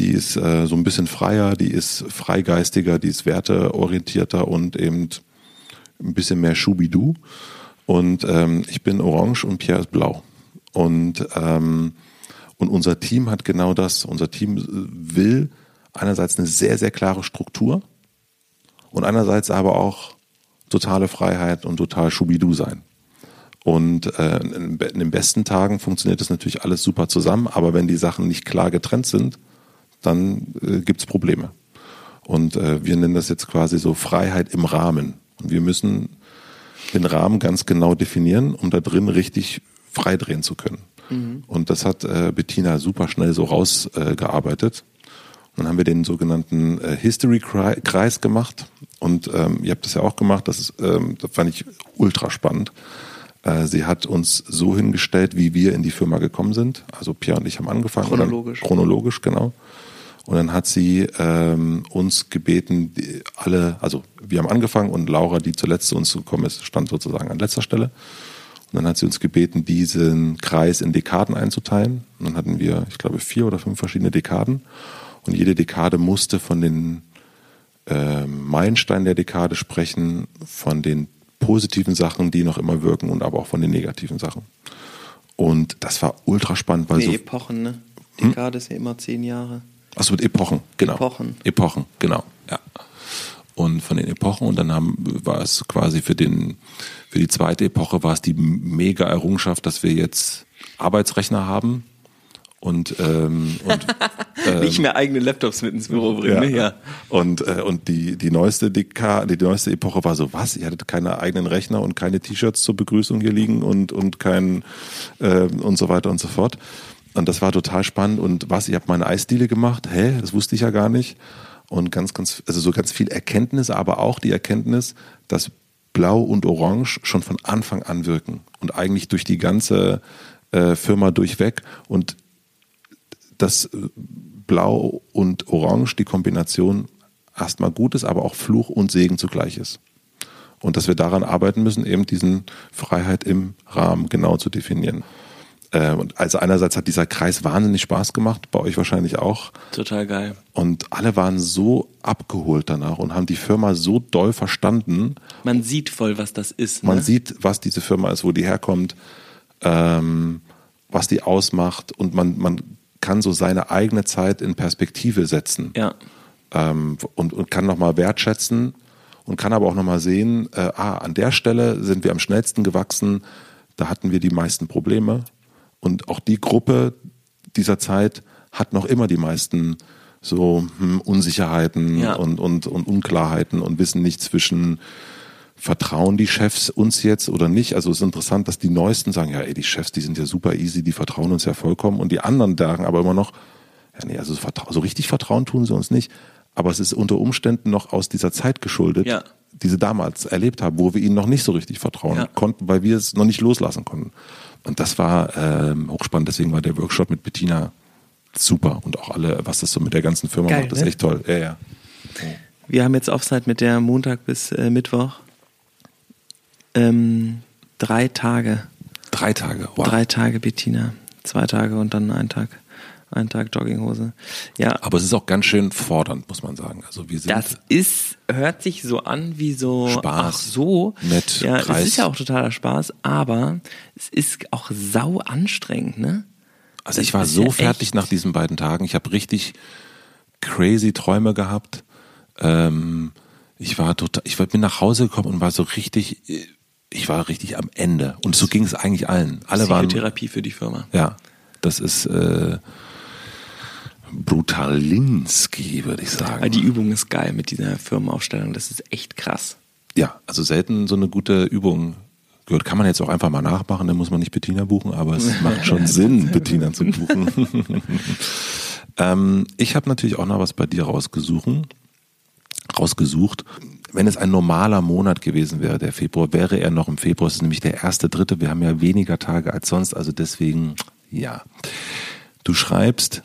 die ist äh, so ein bisschen freier, die ist freigeistiger, die ist werteorientierter und eben ein bisschen mehr Schubidu. Und ähm, ich bin orange und Pierre ist blau. Und, ähm, und unser Team hat genau das. Unser Team äh, will einerseits eine sehr, sehr klare Struktur und einerseits aber auch totale Freiheit und total Schubidu sein. Und äh, in den besten Tagen funktioniert das natürlich alles super zusammen, aber wenn die Sachen nicht klar getrennt sind, dann äh, gibt's Probleme. Und äh, wir nennen das jetzt quasi so Freiheit im Rahmen. Und wir müssen den Rahmen ganz genau definieren, um da drin richtig frei drehen zu können. Und das hat äh, Bettina super schnell so rausgearbeitet. Dann haben wir den sogenannten äh, History-Kreis gemacht. Und ähm, ihr habt das ja auch gemacht. Das, ist, ähm, das fand ich ultra spannend. Äh, sie hat uns so hingestellt, wie wir in die Firma gekommen sind. Also Pierre und ich haben angefangen. Chronologisch. Chronologisch, genau. Und dann hat sie ähm, uns gebeten, die, alle, also wir haben angefangen und Laura, die zuletzt zu uns gekommen ist, stand sozusagen an letzter Stelle. Und dann hat sie uns gebeten, diesen Kreis in Dekaden einzuteilen. Und dann hatten wir, ich glaube, vier oder fünf verschiedene Dekaden. Und jede Dekade musste von den äh, Meilensteinen der Dekade sprechen, von den positiven Sachen, die noch immer wirken und aber auch von den negativen Sachen. Und das war ultra spannend, weil Nee, so Epochen, ne? Dekade ist ja immer zehn Jahre. Achso, mit Epochen, genau. Epochen. Epochen, genau, ja. Und von den Epochen und dann haben, war es quasi für den, für die zweite Epoche war es die mega Errungenschaft, dass wir jetzt Arbeitsrechner haben und, ähm, und (laughs) Nicht mehr eigene Laptops mit ins Büro bringen, ne? Ja. Und, äh, und die, die neueste Dekade, die neueste Epoche war so, was? Ihr hattet keine eigenen Rechner und keine T-Shirts zur Begrüßung hier liegen und, und kein, äh, und so weiter und so fort. Und das war total spannend. Und was? Ihr habt meine Eisdiele gemacht? Hä? Das wusste ich ja gar nicht. Und ganz, ganz, also so ganz viel Erkenntnis, aber auch die Erkenntnis, dass Blau und Orange schon von Anfang an wirken und eigentlich durch die ganze äh, Firma durchweg. Und dass Blau und Orange die Kombination erstmal gut ist, aber auch Fluch und Segen zugleich ist. Und dass wir daran arbeiten müssen, eben diesen Freiheit im Rahmen genau zu definieren. Äh, Und also einerseits hat dieser Kreis wahnsinnig Spaß gemacht, bei euch wahrscheinlich auch. Total geil. Und alle waren so abgeholt danach und haben die Firma so doll verstanden. Man sieht voll, was das ist. Man ne? sieht, was diese Firma ist, wo die herkommt, ähm, was die ausmacht und man, man kann so seine eigene Zeit in Perspektive setzen Ja. ähm, und, und kann nochmal wertschätzen und kann aber auch nochmal sehen, äh, ah, an der Stelle sind wir am schnellsten gewachsen, da hatten wir die meisten Probleme und auch die Gruppe dieser Zeit hat noch immer die meisten so hm, Unsicherheiten Ja. und, und, und Unklarheiten und wissen nicht zwischen vertrauen die Chefs uns jetzt oder nicht? Also es ist interessant, dass die Neuesten sagen, ja, ey, die Chefs, die sind ja super easy, die vertrauen uns ja vollkommen. Und die anderen sagen aber immer noch, ja, nee, also so richtig vertrauen tun sie uns nicht. Aber es ist unter Umständen noch aus dieser Zeit geschuldet, Ja. die sie damals erlebt haben, wo wir ihnen noch nicht so richtig vertrauen Ja. konnten, weil wir es noch nicht loslassen konnten. Und das war ähm, hochspannend, deswegen war der Workshop mit Bettina super und auch alle, was das so mit der ganzen Firma Geil, macht, ist ne? echt toll. Ja, ja. Wir haben jetzt Offside mit der Montag bis äh, Mittwoch. Ähm, drei Tage. Drei Tage. Wow. Drei Tage Bettina. Zwei Tage und dann ein Tag. Ein Tag Jogginghose. Ja, Aber es ist auch ganz schön fordernd, muss man sagen. Also wir sind das ist, hört sich so an wie so, Spaß. ach so. Nett, Ja, Kreis. es ist ja auch totaler Spaß, aber es ist auch sau anstrengend, ne? Also ich Das war ist so ja fertig echt- nach diesen beiden Tagen. Ich habe richtig crazy Träume gehabt. Ähm, ich war total, ich war- bin nach Hause gekommen und war so richtig, ich war richtig am Ende. Und so ging es eigentlich allen. Alle waren, Psychotherapie für die Firma. ja, das ist äh, Brutalinski, würde ich sagen. Aber die Übung ist geil mit dieser Firmenaufstellung. Das ist echt krass. Ja, also selten so eine gute Übung gehört. Kann man jetzt auch einfach mal nachmachen, dann muss man nicht Bettina buchen, aber es (laughs) macht schon Sinn, Bettina zu buchen. (laughs) ähm, ich habe natürlich auch noch was bei dir rausgesucht. rausgesucht. Wenn es ein normaler Monat gewesen wäre, der Februar, wäre er noch im Februar. Es ist nämlich der erste, dritte. Wir haben ja weniger Tage als sonst, also deswegen, ja. Du schreibst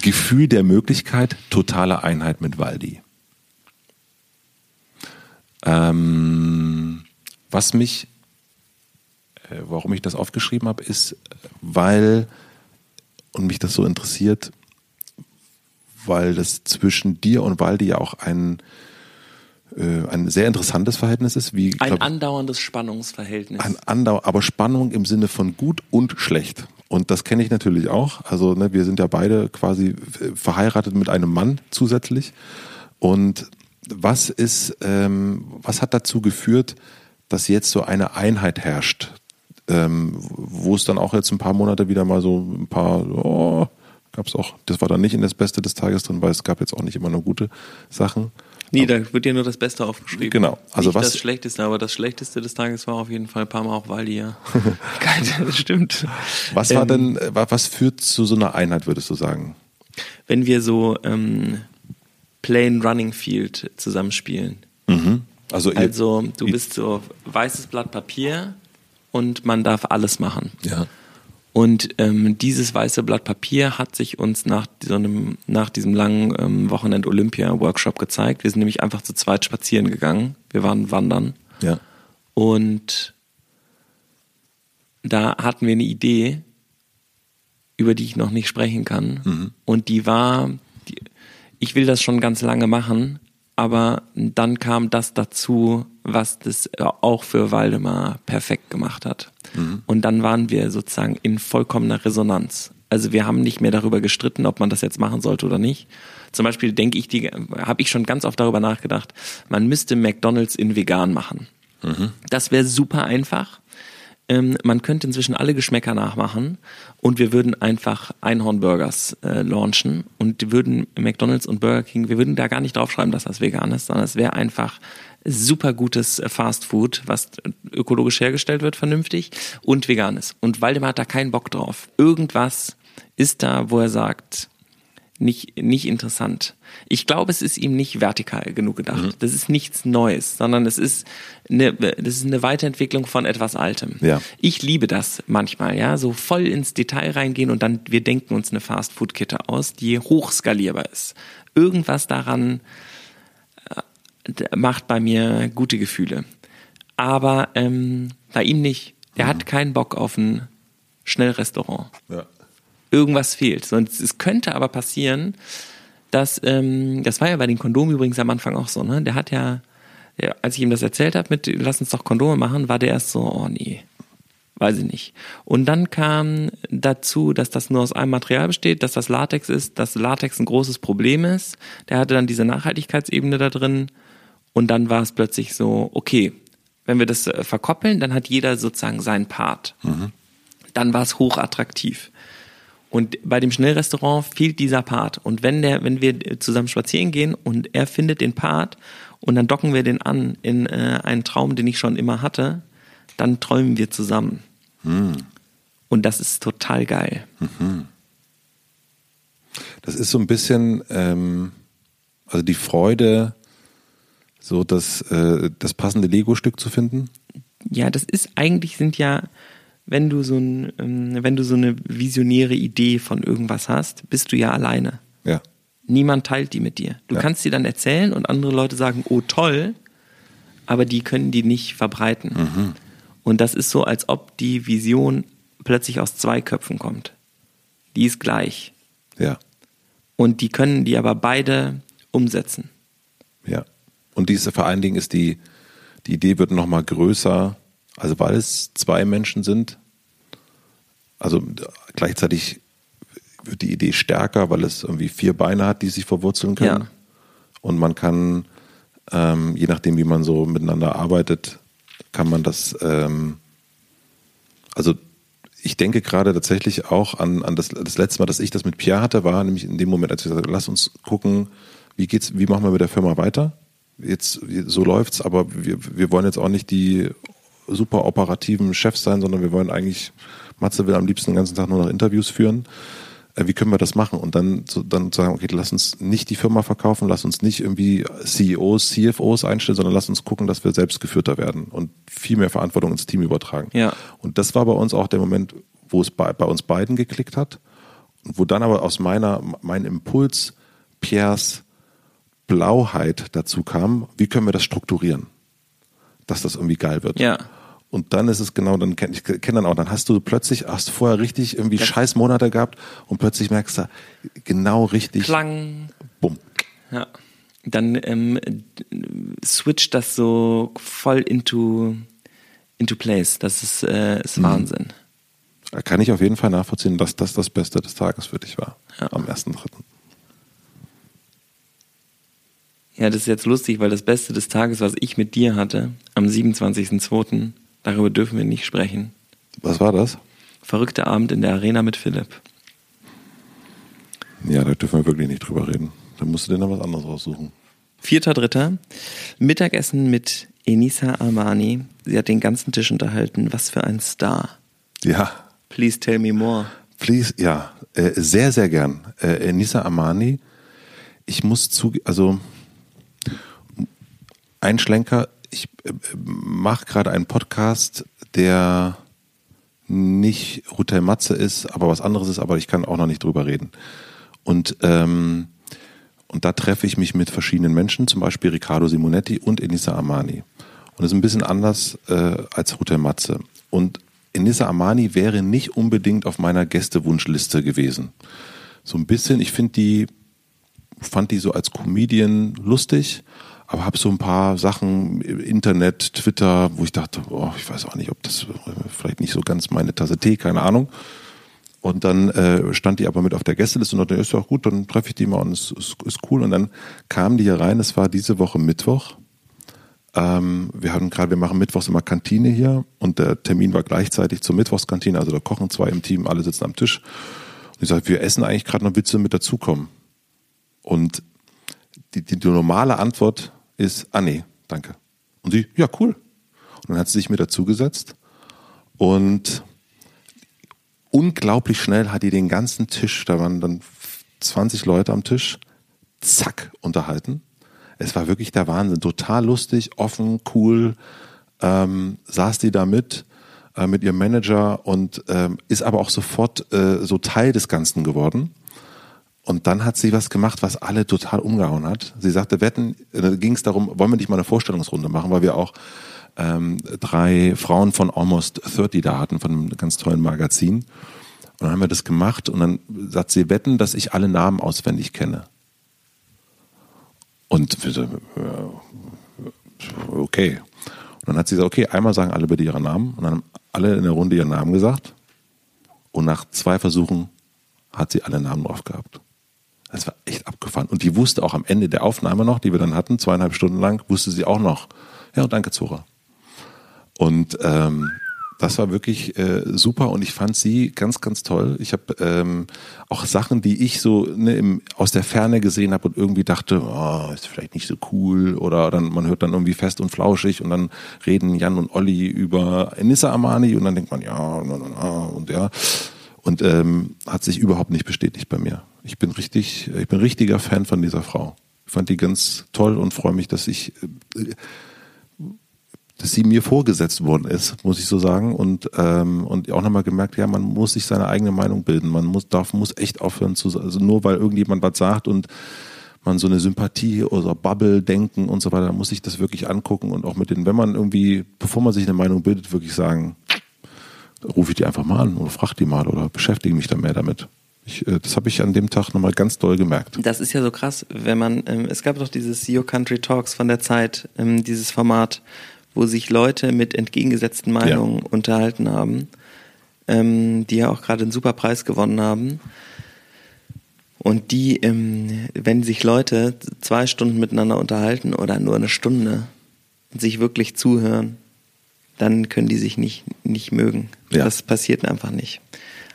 Gefühl der Möglichkeit, totale Einheit mit Waldi. Ähm, was mich, äh, warum ich das aufgeschrieben habe, ist, weil, und mich das so interessiert, weil das zwischen dir und Waldi ja auch ein, äh, ein sehr interessantes Verhältnis ist. Wie, Ein glaub, andauerndes Spannungsverhältnis. ein Andau aber Spannung im Sinne von gut und schlecht. Und das kenne ich natürlich auch. Also ne, wir sind ja beide quasi verheiratet mit einem Mann zusätzlich. Und was ist, ähm, was hat dazu geführt, dass jetzt so eine Einheit herrscht, ähm, wo es dann auch jetzt ein paar Monate wieder mal so ein paar, oh, gab es auch, das war dann nicht in das Beste des Tages drin, weil es gab jetzt auch nicht immer nur gute Sachen. Nee, da wird dir nur das Beste aufgeschrieben. Genau. Also Nicht was- das Schlechteste, aber das Schlechteste des Tages war auf jeden Fall ein paar Mal auch Waldi, ja. (laughs) Geil, das stimmt. Was war Ähm, denn, äh, wa- was führt zu so einer Einheit, würdest du sagen? Wenn wir so ähm, Plain Running Field zusammenspielen. Also, ihr- Also du bist so weißes Blatt Papier und man darf alles machen. ja. Und ähm, dieses weiße Blatt Papier hat sich uns nach so einem, nach diesem langen ähm, Wochenend Olympia Workshop gezeigt. Wir sind nämlich einfach zu zweit spazieren gegangen. Wir waren wandern Ja. und da hatten wir eine Idee, über die ich noch nicht sprechen kann. Und die war, die, ich will das schon ganz lange machen, aber dann kam das dazu, was das auch für Waldemar perfekt gemacht hat. Und dann waren wir sozusagen in vollkommener Resonanz. Also wir haben nicht mehr darüber gestritten, ob man das jetzt machen sollte oder nicht. Zum Beispiel denke ich, die habe ich schon ganz oft darüber nachgedacht, man müsste McDonald's in vegan machen. Das wäre super einfach. Ähm, man könnte inzwischen alle Geschmäcker nachmachen und wir würden einfach Einhornburgers äh, launchen und die würden McDonald's und Burger King, wir würden da gar nicht draufschreiben, dass das vegan ist, sondern es wäre einfach super gutes äh, Fast Food, was ökologisch hergestellt wird, vernünftig und vegan ist. Und Waldemar hat da keinen Bock drauf. Irgendwas ist da, wo er sagt, nicht, nicht interessant. Ich glaube, es ist ihm nicht vertikal genug gedacht. Das ist nichts Neues, sondern es ist eine, das ist eine Weiterentwicklung von etwas Altem. Ja. Ich liebe das manchmal, ja, so voll ins Detail reingehen und dann wir denken uns eine Fast-Food-Kette aus, die hochskalierbar ist. Irgendwas daran äh, macht bei mir gute Gefühle. Aber ähm, bei ihm nicht. Der hat keinen Bock auf ein Schnellrestaurant ja. irgendwas fehlt. Sonst es könnte aber passieren, dass ähm, das war ja bei den Kondomen übrigens am Anfang auch so, ne? Der hat ja, ja als ich ihm das erzählt habe mit lass uns doch Kondome machen, war der erst so, oh nee. Weiß ich nicht. Und dann kam dazu, dass das nur aus einem Material besteht, dass das Latex ist, dass Latex ein großes Problem ist. Der hatte dann diese Nachhaltigkeitsebene da drin. Und dann war es plötzlich so, okay, wenn wir das äh, verkoppeln, dann hat jeder sozusagen seinen Part. Mhm. Dann war es hochattraktiv. Und bei dem Schnellrestaurant fehlt dieser Part. Und wenn der, wenn wir zusammen spazieren gehen und er findet den Part und dann docken wir den an in äh, einen Traum, den ich schon immer hatte, dann träumen wir zusammen. Mhm. Und das ist total geil. Mhm. Das ist so ein bisschen, ähm, also die Freude, so das, äh, das passende Lego-Stück zu finden. Ja, das ist eigentlich sind ja, wenn du so ein, ähm, wenn du so eine visionäre Idee von irgendwas hast, bist du ja alleine. Ja. Niemand teilt die mit dir. Du ja. kannst sie dann erzählen und andere Leute sagen, oh toll, aber die können die nicht verbreiten. Mhm. Und das ist so, als ob die Vision plötzlich aus zwei Köpfen kommt. Die ist gleich. Ja. Und die können die aber beide umsetzen. Ja. Und diese vor allen Dingen ist die, die Idee wird nochmal größer, also weil es zwei Menschen sind. Also gleichzeitig wird die Idee stärker, weil es irgendwie vier Beine hat, die sich verwurzeln können. Ja. Und man kann, ähm, je nachdem, wie man so miteinander arbeitet, kann man das, ähm, also ich denke gerade tatsächlich auch an, an das, das letzte Mal, dass ich das mit Pierre hatte, war nämlich in dem Moment, als wir gesagt haben, lass uns gucken, wie geht's, wie machen wir mit der Firma weiter? Jetzt, so läuft's, aber wir, wir wollen jetzt auch nicht die super operativen Chefs sein, sondern wir wollen eigentlich, Matze will am liebsten den ganzen Tag nur noch Interviews führen. Äh, wie können wir das machen? Und dann, dann sagen, okay, lass uns nicht die Firma verkaufen, lass uns nicht irgendwie CEOs, CFOs einstellen, sondern lass uns gucken, dass wir selbstgeführter werden und viel mehr Verantwortung ins Team übertragen. Ja. Und das war bei uns auch der Moment, wo es bei, bei uns beiden geklickt hat. Und wo dann aber aus meiner, mein Impuls, Piers Blauheit dazu kam, wie können wir das strukturieren? Dass das irgendwie geil wird. Ja. Und dann ist es genau, dann ich kenne dann auch, dann hast du plötzlich, hast vorher richtig irgendwie das scheiß Monate gehabt und plötzlich merkst du, genau richtig. Klang. Bumm. Ja. Dann ähm, switcht das so voll into, into place. Das ist, äh, ist mhm. Wahnsinn. Da kann ich auf jeden Fall nachvollziehen, dass das das Beste des Tages für dich war. Ja. Am ersten Dritten. Ja, das ist jetzt lustig, weil das Beste des Tages, was ich mit dir hatte, am 27.02., Darüber dürfen wir nicht sprechen. Was war das? Verrückter Abend in der Arena mit Philipp. Ja, da dürfen wir wirklich nicht drüber reden. Da musst du dir noch was anderes raussuchen. Vierter Dritter. Mittagessen mit Enisa Armani. Sie hat den ganzen Tisch unterhalten. Was für ein Star. Ja. Please tell me more. Please, ja. Äh, sehr, sehr gern. Äh, Enisa Armani. Ich muss zu, also ein Schlenker ich äh, mache gerade einen Podcast, der nicht Hotel Matze ist, aber was anderes ist, aber ich kann auch noch nicht drüber reden. Und, ähm, und da treffe ich mich mit verschiedenen Menschen, zum Beispiel Riccardo Simonetti und Enissa Armani. Und das ist ein bisschen anders äh, als Hotel Matze. Und Enissa Armani wäre nicht unbedingt auf meiner Gästewunschliste gewesen. So ein bisschen, ich finde die, fand die so als Comedian lustig aber habe so ein paar Sachen im Internet, Twitter, wo ich dachte, oh, ich weiß auch nicht, ob das vielleicht nicht so ganz meine Tasse Tee, keine Ahnung. Und dann äh, stand die aber mit auf der Gästeliste und dachte, ist ja auch gut, dann treffe ich die mal und es ist, ist, cool. Und dann kamen die hier rein, es war diese Woche Mittwoch. Ähm, wir hatten gerade, wir machen Mittwochs immer Kantine hier und der Termin war gleichzeitig zur Mittwochskantine, also da kochen zwei im Team, alle sitzen am Tisch. Und ich sage, wir essen eigentlich gerade noch Witze mit dazukommen. Und die, die, die normale Antwort ist, ah nee, danke. Und sie, ja, cool. Und dann hat sie sich mir dazugesetzt und unglaublich schnell hat die den ganzen Tisch, da waren dann 20 Leute am Tisch, zack, unterhalten. Es war wirklich der Wahnsinn. Total lustig, offen, cool. Ähm, saß die da mit, äh, mit ihrem Manager und ähm, ist aber auch sofort äh, so Teil des Ganzen geworden. Und dann hat sie was gemacht, was alle total umgehauen hat. Sie sagte, wetten, da ging es darum, wollen wir nicht mal eine Vorstellungsrunde machen, weil wir auch ähm, drei Frauen von Almost 30 da hatten, von einem ganz tollen Magazin. Und dann haben wir das gemacht und dann sagt sie, wetten, dass ich alle Namen auswendig kenne. Und okay. Und dann hat sie gesagt, okay, einmal sagen alle bitte ihre Namen. Und dann haben alle in der Runde ihren Namen gesagt und nach zwei Versuchen hat sie alle Namen drauf gehabt. Das war echt abgefahren. Und die wusste auch am Ende der Aufnahme noch, die wir dann hatten, zweieinhalb Stunden lang, wusste sie auch noch, ja, danke Zora. Und ähm, das war wirklich äh, super und ich fand sie ganz, ganz toll. Ich habe ähm, auch Sachen, die ich so ne, im, aus der Ferne gesehen habe und irgendwie dachte, oh, ist vielleicht nicht so cool oder dann man hört dann irgendwie fest und flauschig und dann reden Jan und Olli über Enissa Amani und dann denkt man ja na, na, na, und ja und ähm, hat sich überhaupt nicht bestätigt bei mir. Ich bin richtig, ich bin richtiger Fan von dieser Frau. Ich fand die ganz toll und freue mich, dass ich äh, dass sie mir vorgesetzt worden ist, muss ich so sagen. Und, ähm, und auch nochmal gemerkt, ja, man muss sich seine eigene Meinung bilden. Man muss, darf, muss echt aufhören zu, also nur weil irgendjemand was sagt und man so eine Sympathie oder Bubble denken und so weiter, muss sich das wirklich angucken und auch mit den, wenn man irgendwie, bevor man sich eine Meinung bildet, wirklich sagen, rufe ich die einfach mal an oder frage die mal oder beschäftige mich da mehr damit. Ich, äh, das habe ich an dem Tag nochmal ganz doll gemerkt. Das ist ja so krass, wenn man, ähm, es gab doch dieses Your Country Talks von der Zeit, ähm, dieses Format, wo sich Leute mit entgegengesetzten Meinungen ja. unterhalten haben, ähm, die ja auch gerade einen super Preis gewonnen haben. Und die, ähm, wenn sich Leute zwei Stunden miteinander unterhalten oder nur eine Stunde und sich wirklich zuhören, dann können die sich nicht, nicht mögen. Ja. Das passiert einfach nicht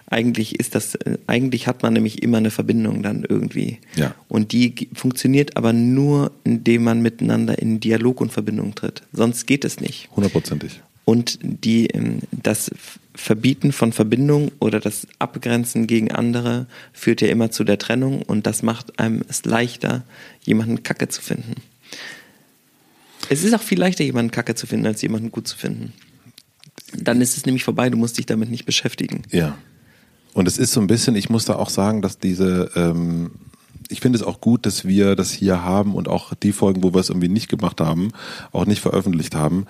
eigentlich ist das, äh, eigentlich hat man nämlich immer eine Verbindung dann irgendwie. Ja. Und die funktioniert aber nur, indem man miteinander in Dialog und Verbindung tritt. Sonst geht es nicht. Hundertprozentig. Und die, ähm, das Verbieten von Verbindung oder das Abgrenzen gegen andere führt ja immer zu der Trennung und das macht einem es leichter, jemanden Kacke zu finden. Es ist auch viel leichter, jemanden Kacke zu finden, als jemanden gut zu finden. Dann ist es nämlich vorbei, du musst dich damit nicht beschäftigen. Ja. Und es ist so ein bisschen, ich muss da auch sagen, dass diese, ähm, ich finde es auch gut, dass wir das hier haben und auch die Folgen, wo wir es irgendwie nicht gemacht haben, auch nicht veröffentlicht haben,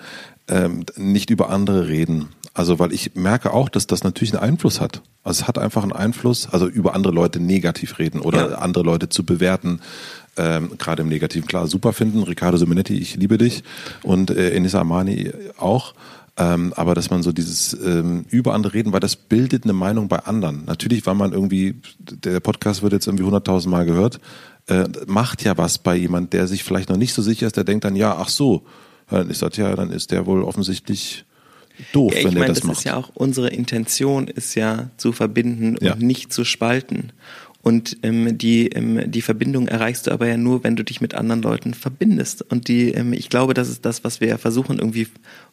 ähm, nicht über andere reden. Also, weil ich merke auch, dass das natürlich einen Einfluss hat. Also es hat einfach einen Einfluss, also über andere Leute negativ reden oder ja. andere Leute zu bewerten. Ähm, gerade im Negativen klar super finden. Riccardo Simonetti, ich liebe dich und äh, Enisa Amani auch. Ähm, aber dass man so dieses ähm, über andere reden, weil das bildet eine Meinung bei anderen. Natürlich, weil man irgendwie, der Podcast wird jetzt irgendwie hunderttausend Mal gehört, äh, macht ja was bei jemand, der sich vielleicht noch nicht so sicher ist, der denkt dann, ja, ach so, dann ist das ja, dann ist der wohl offensichtlich doof, ja, wenn meine, der das, das macht. Ist ja auch unsere Intention ist ja zu verbinden ja. und nicht zu spalten. Und ähm, die, ähm, die Verbindung erreichst du aber ja nur, wenn du dich mit anderen Leuten verbindest. Und die, ähm, ich glaube, das ist das, was wir versuchen irgendwie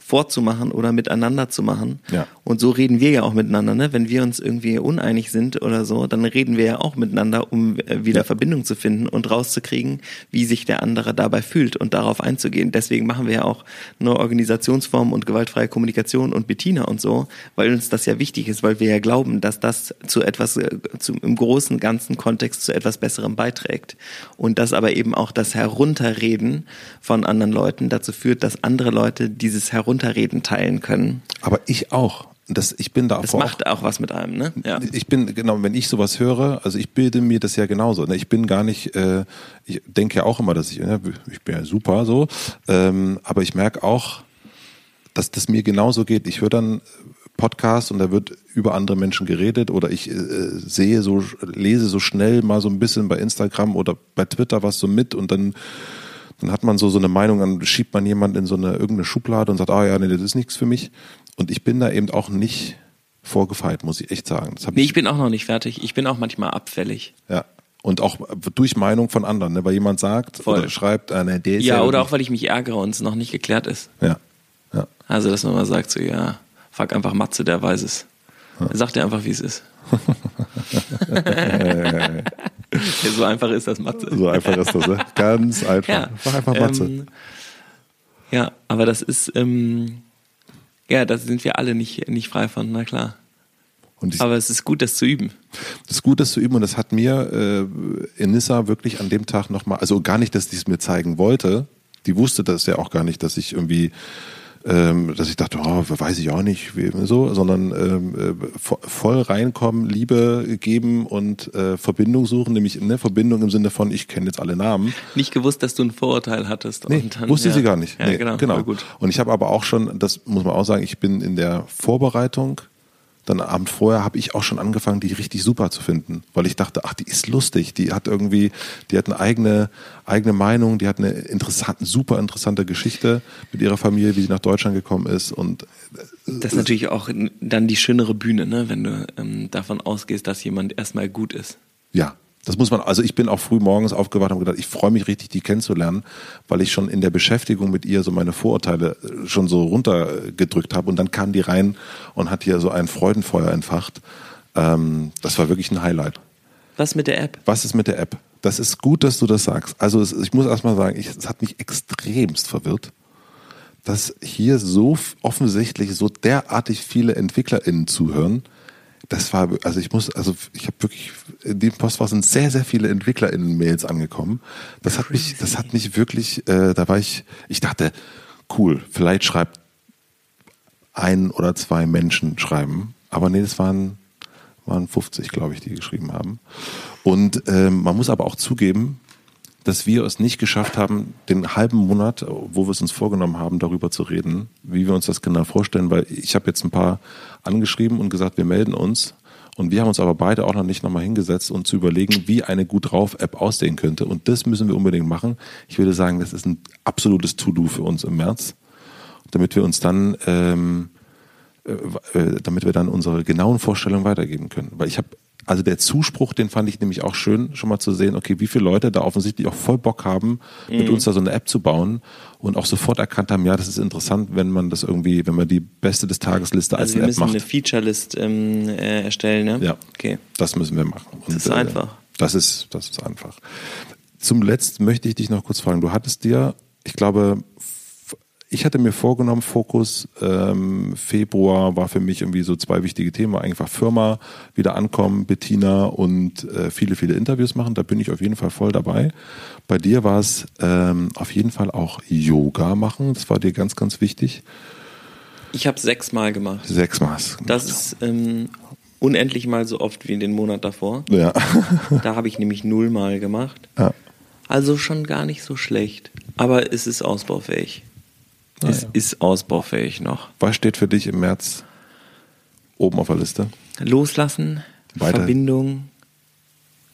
vorzumachen oder miteinander zu machen. Ja. Und so reden wir ja auch miteinander. Ne? Wenn wir uns irgendwie uneinig sind oder so, dann reden wir ja auch miteinander, um äh, wieder ja. Verbindung zu finden und rauszukriegen, wie sich der andere dabei fühlt und darauf einzugehen. Deswegen machen wir ja auch neue Organisationsformen und gewaltfreie Kommunikation und Bettina und so, weil uns das ja wichtig ist, weil wir ja glauben, dass das zu etwas, äh, zu, im großen Ganzen ganzen Kontext zu etwas Besserem beiträgt. Und dass aber eben auch das Herunterreden von anderen Leuten dazu führt, dass andere Leute dieses Herunterreden teilen können. Aber ich auch. Das, ich bin da das macht auch, auch was mit einem, ne? Ja. Ich bin, genau, wenn ich sowas höre, also ich bilde mir das ja genauso. Ne? Ich bin gar nicht, äh, ich denke ja auch immer, dass ich, ne, ich bin ja super so, ähm, aber ich merke auch, dass das mir genauso geht. Ich höre dann Podcast und da wird über andere Menschen geredet oder ich äh, sehe so, lese so schnell mal so ein bisschen bei Instagram oder bei Twitter was so mit und dann, dann hat man so, so eine Meinung, dann schiebt man jemand in so eine irgendeine Schublade und sagt, ah ja, nee, das ist nichts für mich. Und ich bin da eben auch nicht vorgefeilt, muss ich echt sagen. Nee, ich, ich bin auch noch nicht fertig. Ich bin auch manchmal abfällig. Ja. Und auch durch Meinung von anderen, ne? weil jemand sagt Voll. oder schreibt, äh, nee, der ist ja. Ja, oder auch weil ich mich ärgere und es noch nicht geklärt ist. Ja. ja. Also, dass man mal sagt, so, ja, Frag einfach Matze, der weiß es. Er sagt dir einfach, wie es ist. (laughs) (laughs) ja, so einfach ist das Matze. So einfach ist das, ne? Ganz (laughs) einfach. Ja, Mach einfach Matze. Ähm, ja, aber das ist, ähm, ja, da sind wir alle nicht, nicht frei von, na klar. aber es ist gut, das zu üben. Es ist gut, das zu üben und das hat mir äh, Enissa wirklich an dem Tag nochmal, also gar nicht, dass die es mir zeigen wollte, die wusste das ja auch gar nicht, dass ich irgendwie ähm, dass ich dachte, oh, weiß ich auch nicht, wie, so, sondern ähm, äh, voll reinkommen, Liebe geben und äh, Verbindung suchen, nämlich ne, Verbindung im Sinne von, ich kenne jetzt alle Namen. Nicht gewusst, dass du ein Vorurteil hattest. Nee, dann, wusste ja. sie gar nicht. Ja, nee, genau. genau. Und ich habe aber auch schon, das muss man auch sagen, ich bin in der Vorbereitung dann Abend vorher habe ich auch schon angefangen, die richtig super zu finden, weil ich dachte, ach, die ist lustig, die hat irgendwie, die hat eine eigene, eigene Meinung, die hat eine interessante, super interessante Geschichte mit ihrer Familie, wie sie nach Deutschland gekommen ist und äh, das ist natürlich auch dann die schönere Bühne, ne, wenn du ähm, davon ausgehst, dass jemand erstmal gut ist. Ja, das muss man, also ich bin auch früh morgens aufgewacht und gedacht, ich freue mich richtig, die kennenzulernen, weil ich schon in der Beschäftigung mit ihr so meine Vorurteile äh, schon so runtergedrückt habe und dann kam die rein und hat hier so ein Freudenfeuer entfacht. Ähm, das war wirklich ein Highlight. Was mit der App? Was ist mit der App? Das ist gut, dass du das sagst. Also es, ich muss erstmal sagen, ich, es hat mich extremst verwirrt, dass hier so offensichtlich so derartig viele EntwicklerInnen zuhören, das war, also ich muss, also ich habe wirklich, in dem Postfach sind sehr, sehr viele EntwicklerInnen-Mails angekommen. Das hat mich, das hat mich wirklich, äh, da war ich, ich dachte, cool, vielleicht schreibt ein oder zwei Menschen schreiben. Aber nee, das waren, waren 50, glaube ich, die geschrieben haben. Und ähm, man muss aber auch zugeben, dass wir es nicht geschafft haben, den halben Monat, wo wir es uns vorgenommen haben, darüber zu reden, wie wir uns das genau vorstellen, weil ich habe jetzt ein paar angeschrieben und gesagt, wir melden uns. Und wir haben uns aber beide auch noch nicht nochmal hingesetzt und zu überlegen, wie eine gut drauf App aussehen könnte. Und das müssen wir unbedingt machen. Ich würde sagen, das ist ein absolutes To-Do für uns im März, damit wir uns dann, ähm, äh, äh damit wir dann unsere genauen Vorstellungen weitergeben können. Weil ich habe also der Zuspruch, den fand ich nämlich auch schön, schon mal zu sehen, okay, wie viele Leute da offensichtlich auch voll Bock haben, mhm. mit uns da so eine App zu bauen und auch sofort erkannt haben, ja, das ist interessant, wenn man das irgendwie, wenn man die beste des Tagesliste also als App macht. wir müssen eine Feature-List ähm, äh, erstellen, ne? Ja, okay. das müssen wir machen. Und, das ist äh, einfach. Das ist, das ist einfach. Zum Letzten möchte ich dich noch kurz fragen. Du hattest dir, ich glaube, ich hatte mir vorgenommen, Fokus ähm, Februar war für mich irgendwie so zwei wichtige Themen. Einfach Firma, wieder ankommen, Bettina und äh, viele, viele Interviews machen. Da bin ich auf jeden Fall voll dabei. Bei dir war es ähm, auf jeden Fall auch Yoga machen. Das war dir ganz, ganz wichtig. Ich habe sechsmal gemacht. Sechsmal. Das ist ähm, unendlich mal so oft wie in den Monat davor. Ja. (laughs) da habe ich nämlich nullmal gemacht. Ja. Also schon gar nicht so schlecht. Aber es ist ausbaufähig. Ah, es ja. ist ausbaufähig noch. Was steht für dich im März oben auf der Liste? Loslassen, Weiter. Verbindung.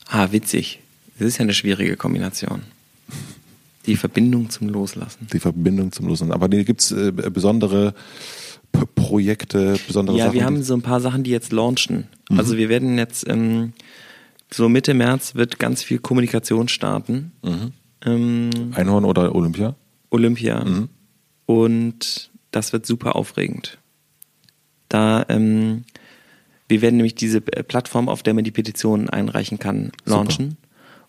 Ah, witzig. Das ist ja eine schwierige Kombination. Die Verbindung zum Loslassen. Die Verbindung zum Loslassen. Aber gibt es äh, besondere P Projekte, besondere Ja, Sachen? wir haben so ein paar Sachen, die jetzt launchen. Mhm. Also wir werden jetzt ähm, so Mitte März wird ganz viel Kommunikation starten. Mhm. Ähm, Einhorn oder Olympia? Olympia. Mhm. Und das wird super aufregend. Da, ähm, wir werden nämlich diese äh, Plattform, auf der man die Petitionen einreichen kann, Super. launchen.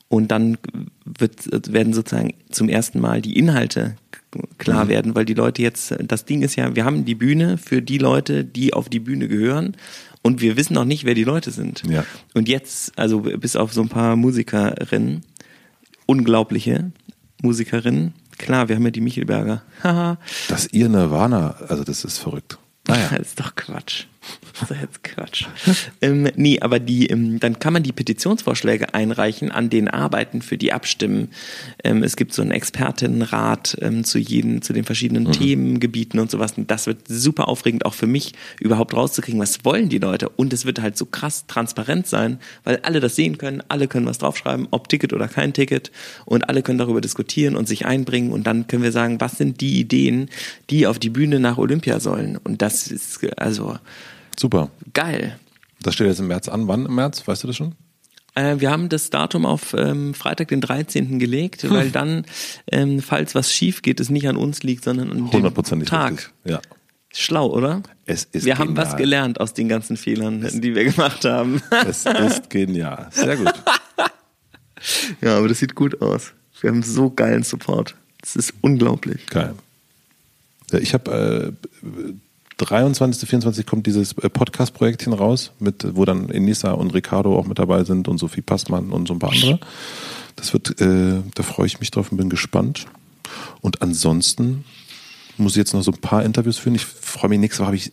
Und dann wird, werden sozusagen zum ersten Mal die Inhalte klar Mhm. werden, weil die Leute jetzt, das Ding ist ja, wir haben die Bühne für die Leute, die auf die Bühne gehören. Und wir wissen noch nicht, wer die Leute sind. Ja. Und jetzt, also bis auf so ein paar Musikerinnen, unglaubliche Musikerinnen. Klar, wir haben ja die Michelberger. Dass ihr Nirvana, also das ist verrückt. Naja. (laughs) Das ist doch Quatsch. (laughs) Das ist jetzt Quatsch. ähm, nee, aber die, ähm, dann kann man die Petitionsvorschläge einreichen, an den Arbeiten, für die abstimmen. Ähm, es gibt so einen Expertinnenrat ähm, zu jedem, zu den verschiedenen Themengebieten und sowas. Und das wird super aufregend, auch für mich, überhaupt rauszukriegen, was wollen die Leute. Und es wird halt so krass transparent sein, weil alle das sehen können, alle können was draufschreiben, ob Ticket oder kein Ticket. Und alle können darüber diskutieren und sich einbringen. Und dann können wir sagen, was sind die Ideen, die auf die Bühne nach Olympia sollen. Und das ist also Super. geil. Das steht jetzt im März an. Wann im März? Weißt du das schon? Äh, wir haben das Datum auf ähm, Freitag, den 13. gelegt, weil dann, ähm, falls was schief geht, es nicht an uns liegt, sondern an dem Tag. richtig. Ja. Schlau, oder? Es ist wir haben genial. was gelernt aus den ganzen Fehlern, die wir gemacht haben. (laughs) Es ist genial. Sehr gut. (laughs) ja, aber das sieht gut aus. Wir haben so geilen Support. Das ist unglaublich. Geil. Ja, ich habe äh, 23., 24. kommt dieses äh, Podcast-Projektchen raus, mit, wo dann Enisa und Ricardo auch mit dabei sind und Sophie Passmann und so ein paar andere. Das wird, äh, da freue ich mich drauf und bin gespannt. Und ansonsten muss ich jetzt noch so ein paar Interviews führen. Ich freue mich, nächste Woche habe ich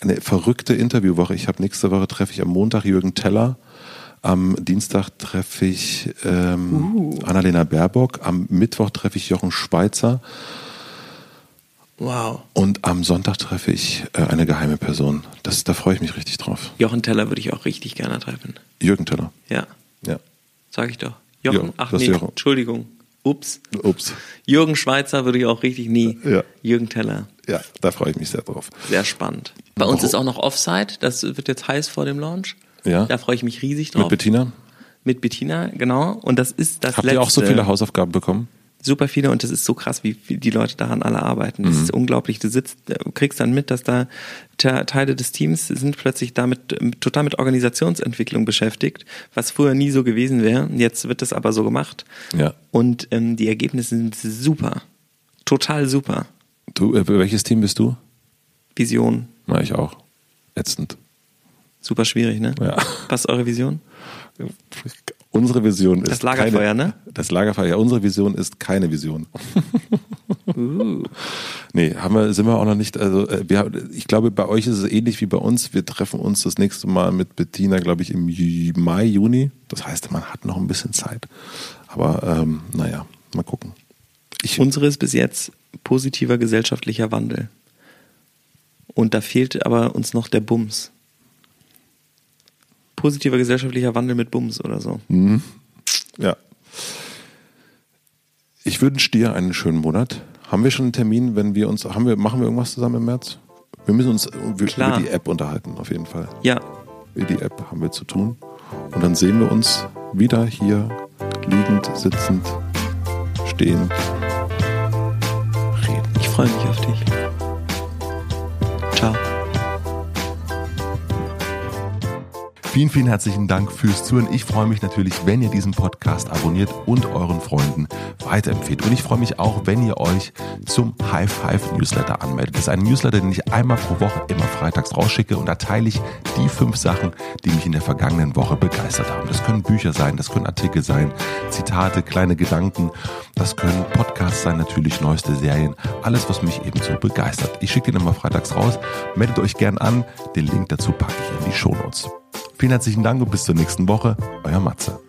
eine verrückte Interviewwoche. Ich habe nächste Woche treffe ich am Montag Jürgen Teller. Am Dienstag treffe ich ähm, Uh. Annalena Baerbock. Am Mittwoch treffe ich Jochen Schweizer. Wow. Und am Sonntag treffe ich äh, eine geheime Person. Das, da freue ich mich richtig drauf. Jochen Teller würde ich auch richtig gerne treffen. Jürgen Teller. Ja, Ja. sag ich doch. Jochen, Ja, ach nee, Jochen. Entschuldigung. Ups. Ups. Jürgen Schweizer würde ich auch richtig nie. Ja. Jürgen Teller. Ja, da freue ich mich sehr drauf. Sehr spannend. Bei uns Oh. ist auch noch Offside. Das wird jetzt heiß vor dem Launch. Ja. Da freue ich mich riesig Mit drauf. Bettina. Mit Bettina, genau. Und das ist das Habt letzte. ihr auch so viele Hausaufgaben bekommen? Super viele und das ist so krass, wie, wie die Leute daran alle arbeiten. Mhm. Das ist unglaublich. Du sitzt, du kriegst dann mit, dass da Te- Teile des Teams sind plötzlich damit total mit Organisationsentwicklung beschäftigt, was früher nie so gewesen wäre. Jetzt wird das aber so gemacht. Ja. Und ähm, die Ergebnisse sind super. Total super. Du, äh, welches Team bist du? Vision. Na, ich auch. Ätzend. Super schwierig, ne? Ja. Was ist eure Vision? Unsere Vision ist. Das Lagerfeuer, keine, ne? Das Lagerfeuer, ja. Unsere Vision ist keine Vision. (laughs) Uh. Nee, haben wir, sind wir auch noch nicht, also äh, wir, ich glaube, bei euch ist es ähnlich wie bei uns. Wir treffen uns das nächste Mal mit Bettina, glaube ich, im Mai, Juni. Das heißt, man hat noch ein bisschen Zeit. Aber ähm, naja, mal gucken. Ich, Unsere ist bis jetzt positiver gesellschaftlicher Wandel. Und da fehlt aber uns noch der Bums. Positiver gesellschaftlicher Wandel mit Bums oder so. ja. Ich wünsche dir einen schönen Monat. Haben wir schon einen Termin, wenn wir uns, haben wir, machen wir irgendwas zusammen im März? Wir müssen uns über Klar. die App unterhalten, auf jeden Fall. Ja, Über die App haben wir zu tun. Und dann sehen wir uns wieder hier liegend, sitzend, stehend, reden. ich freue mich auf dich. Ciao. Vielen, vielen herzlichen Dank fürs Zuhören. Ich freue mich natürlich, wenn ihr diesen Podcast abonniert und euren Freunden weiterempfehlt. Und ich freue mich auch, wenn ihr euch zum High Five Newsletter anmeldet. Das ist ein Newsletter, den ich einmal pro Woche immer freitags rausschicke und da teile ich die fünf Sachen, die mich in der vergangenen Woche begeistert haben. Das können Bücher sein, das können Artikel sein, Zitate, kleine Gedanken, das können Podcasts sein, natürlich neueste Serien, alles, was mich eben so begeistert. Ich schicke den immer freitags raus. Meldet euch gern an. Den Link dazu packe ich in die Shownotes. Vielen herzlichen Dank und bis zur nächsten Woche. Euer Matze.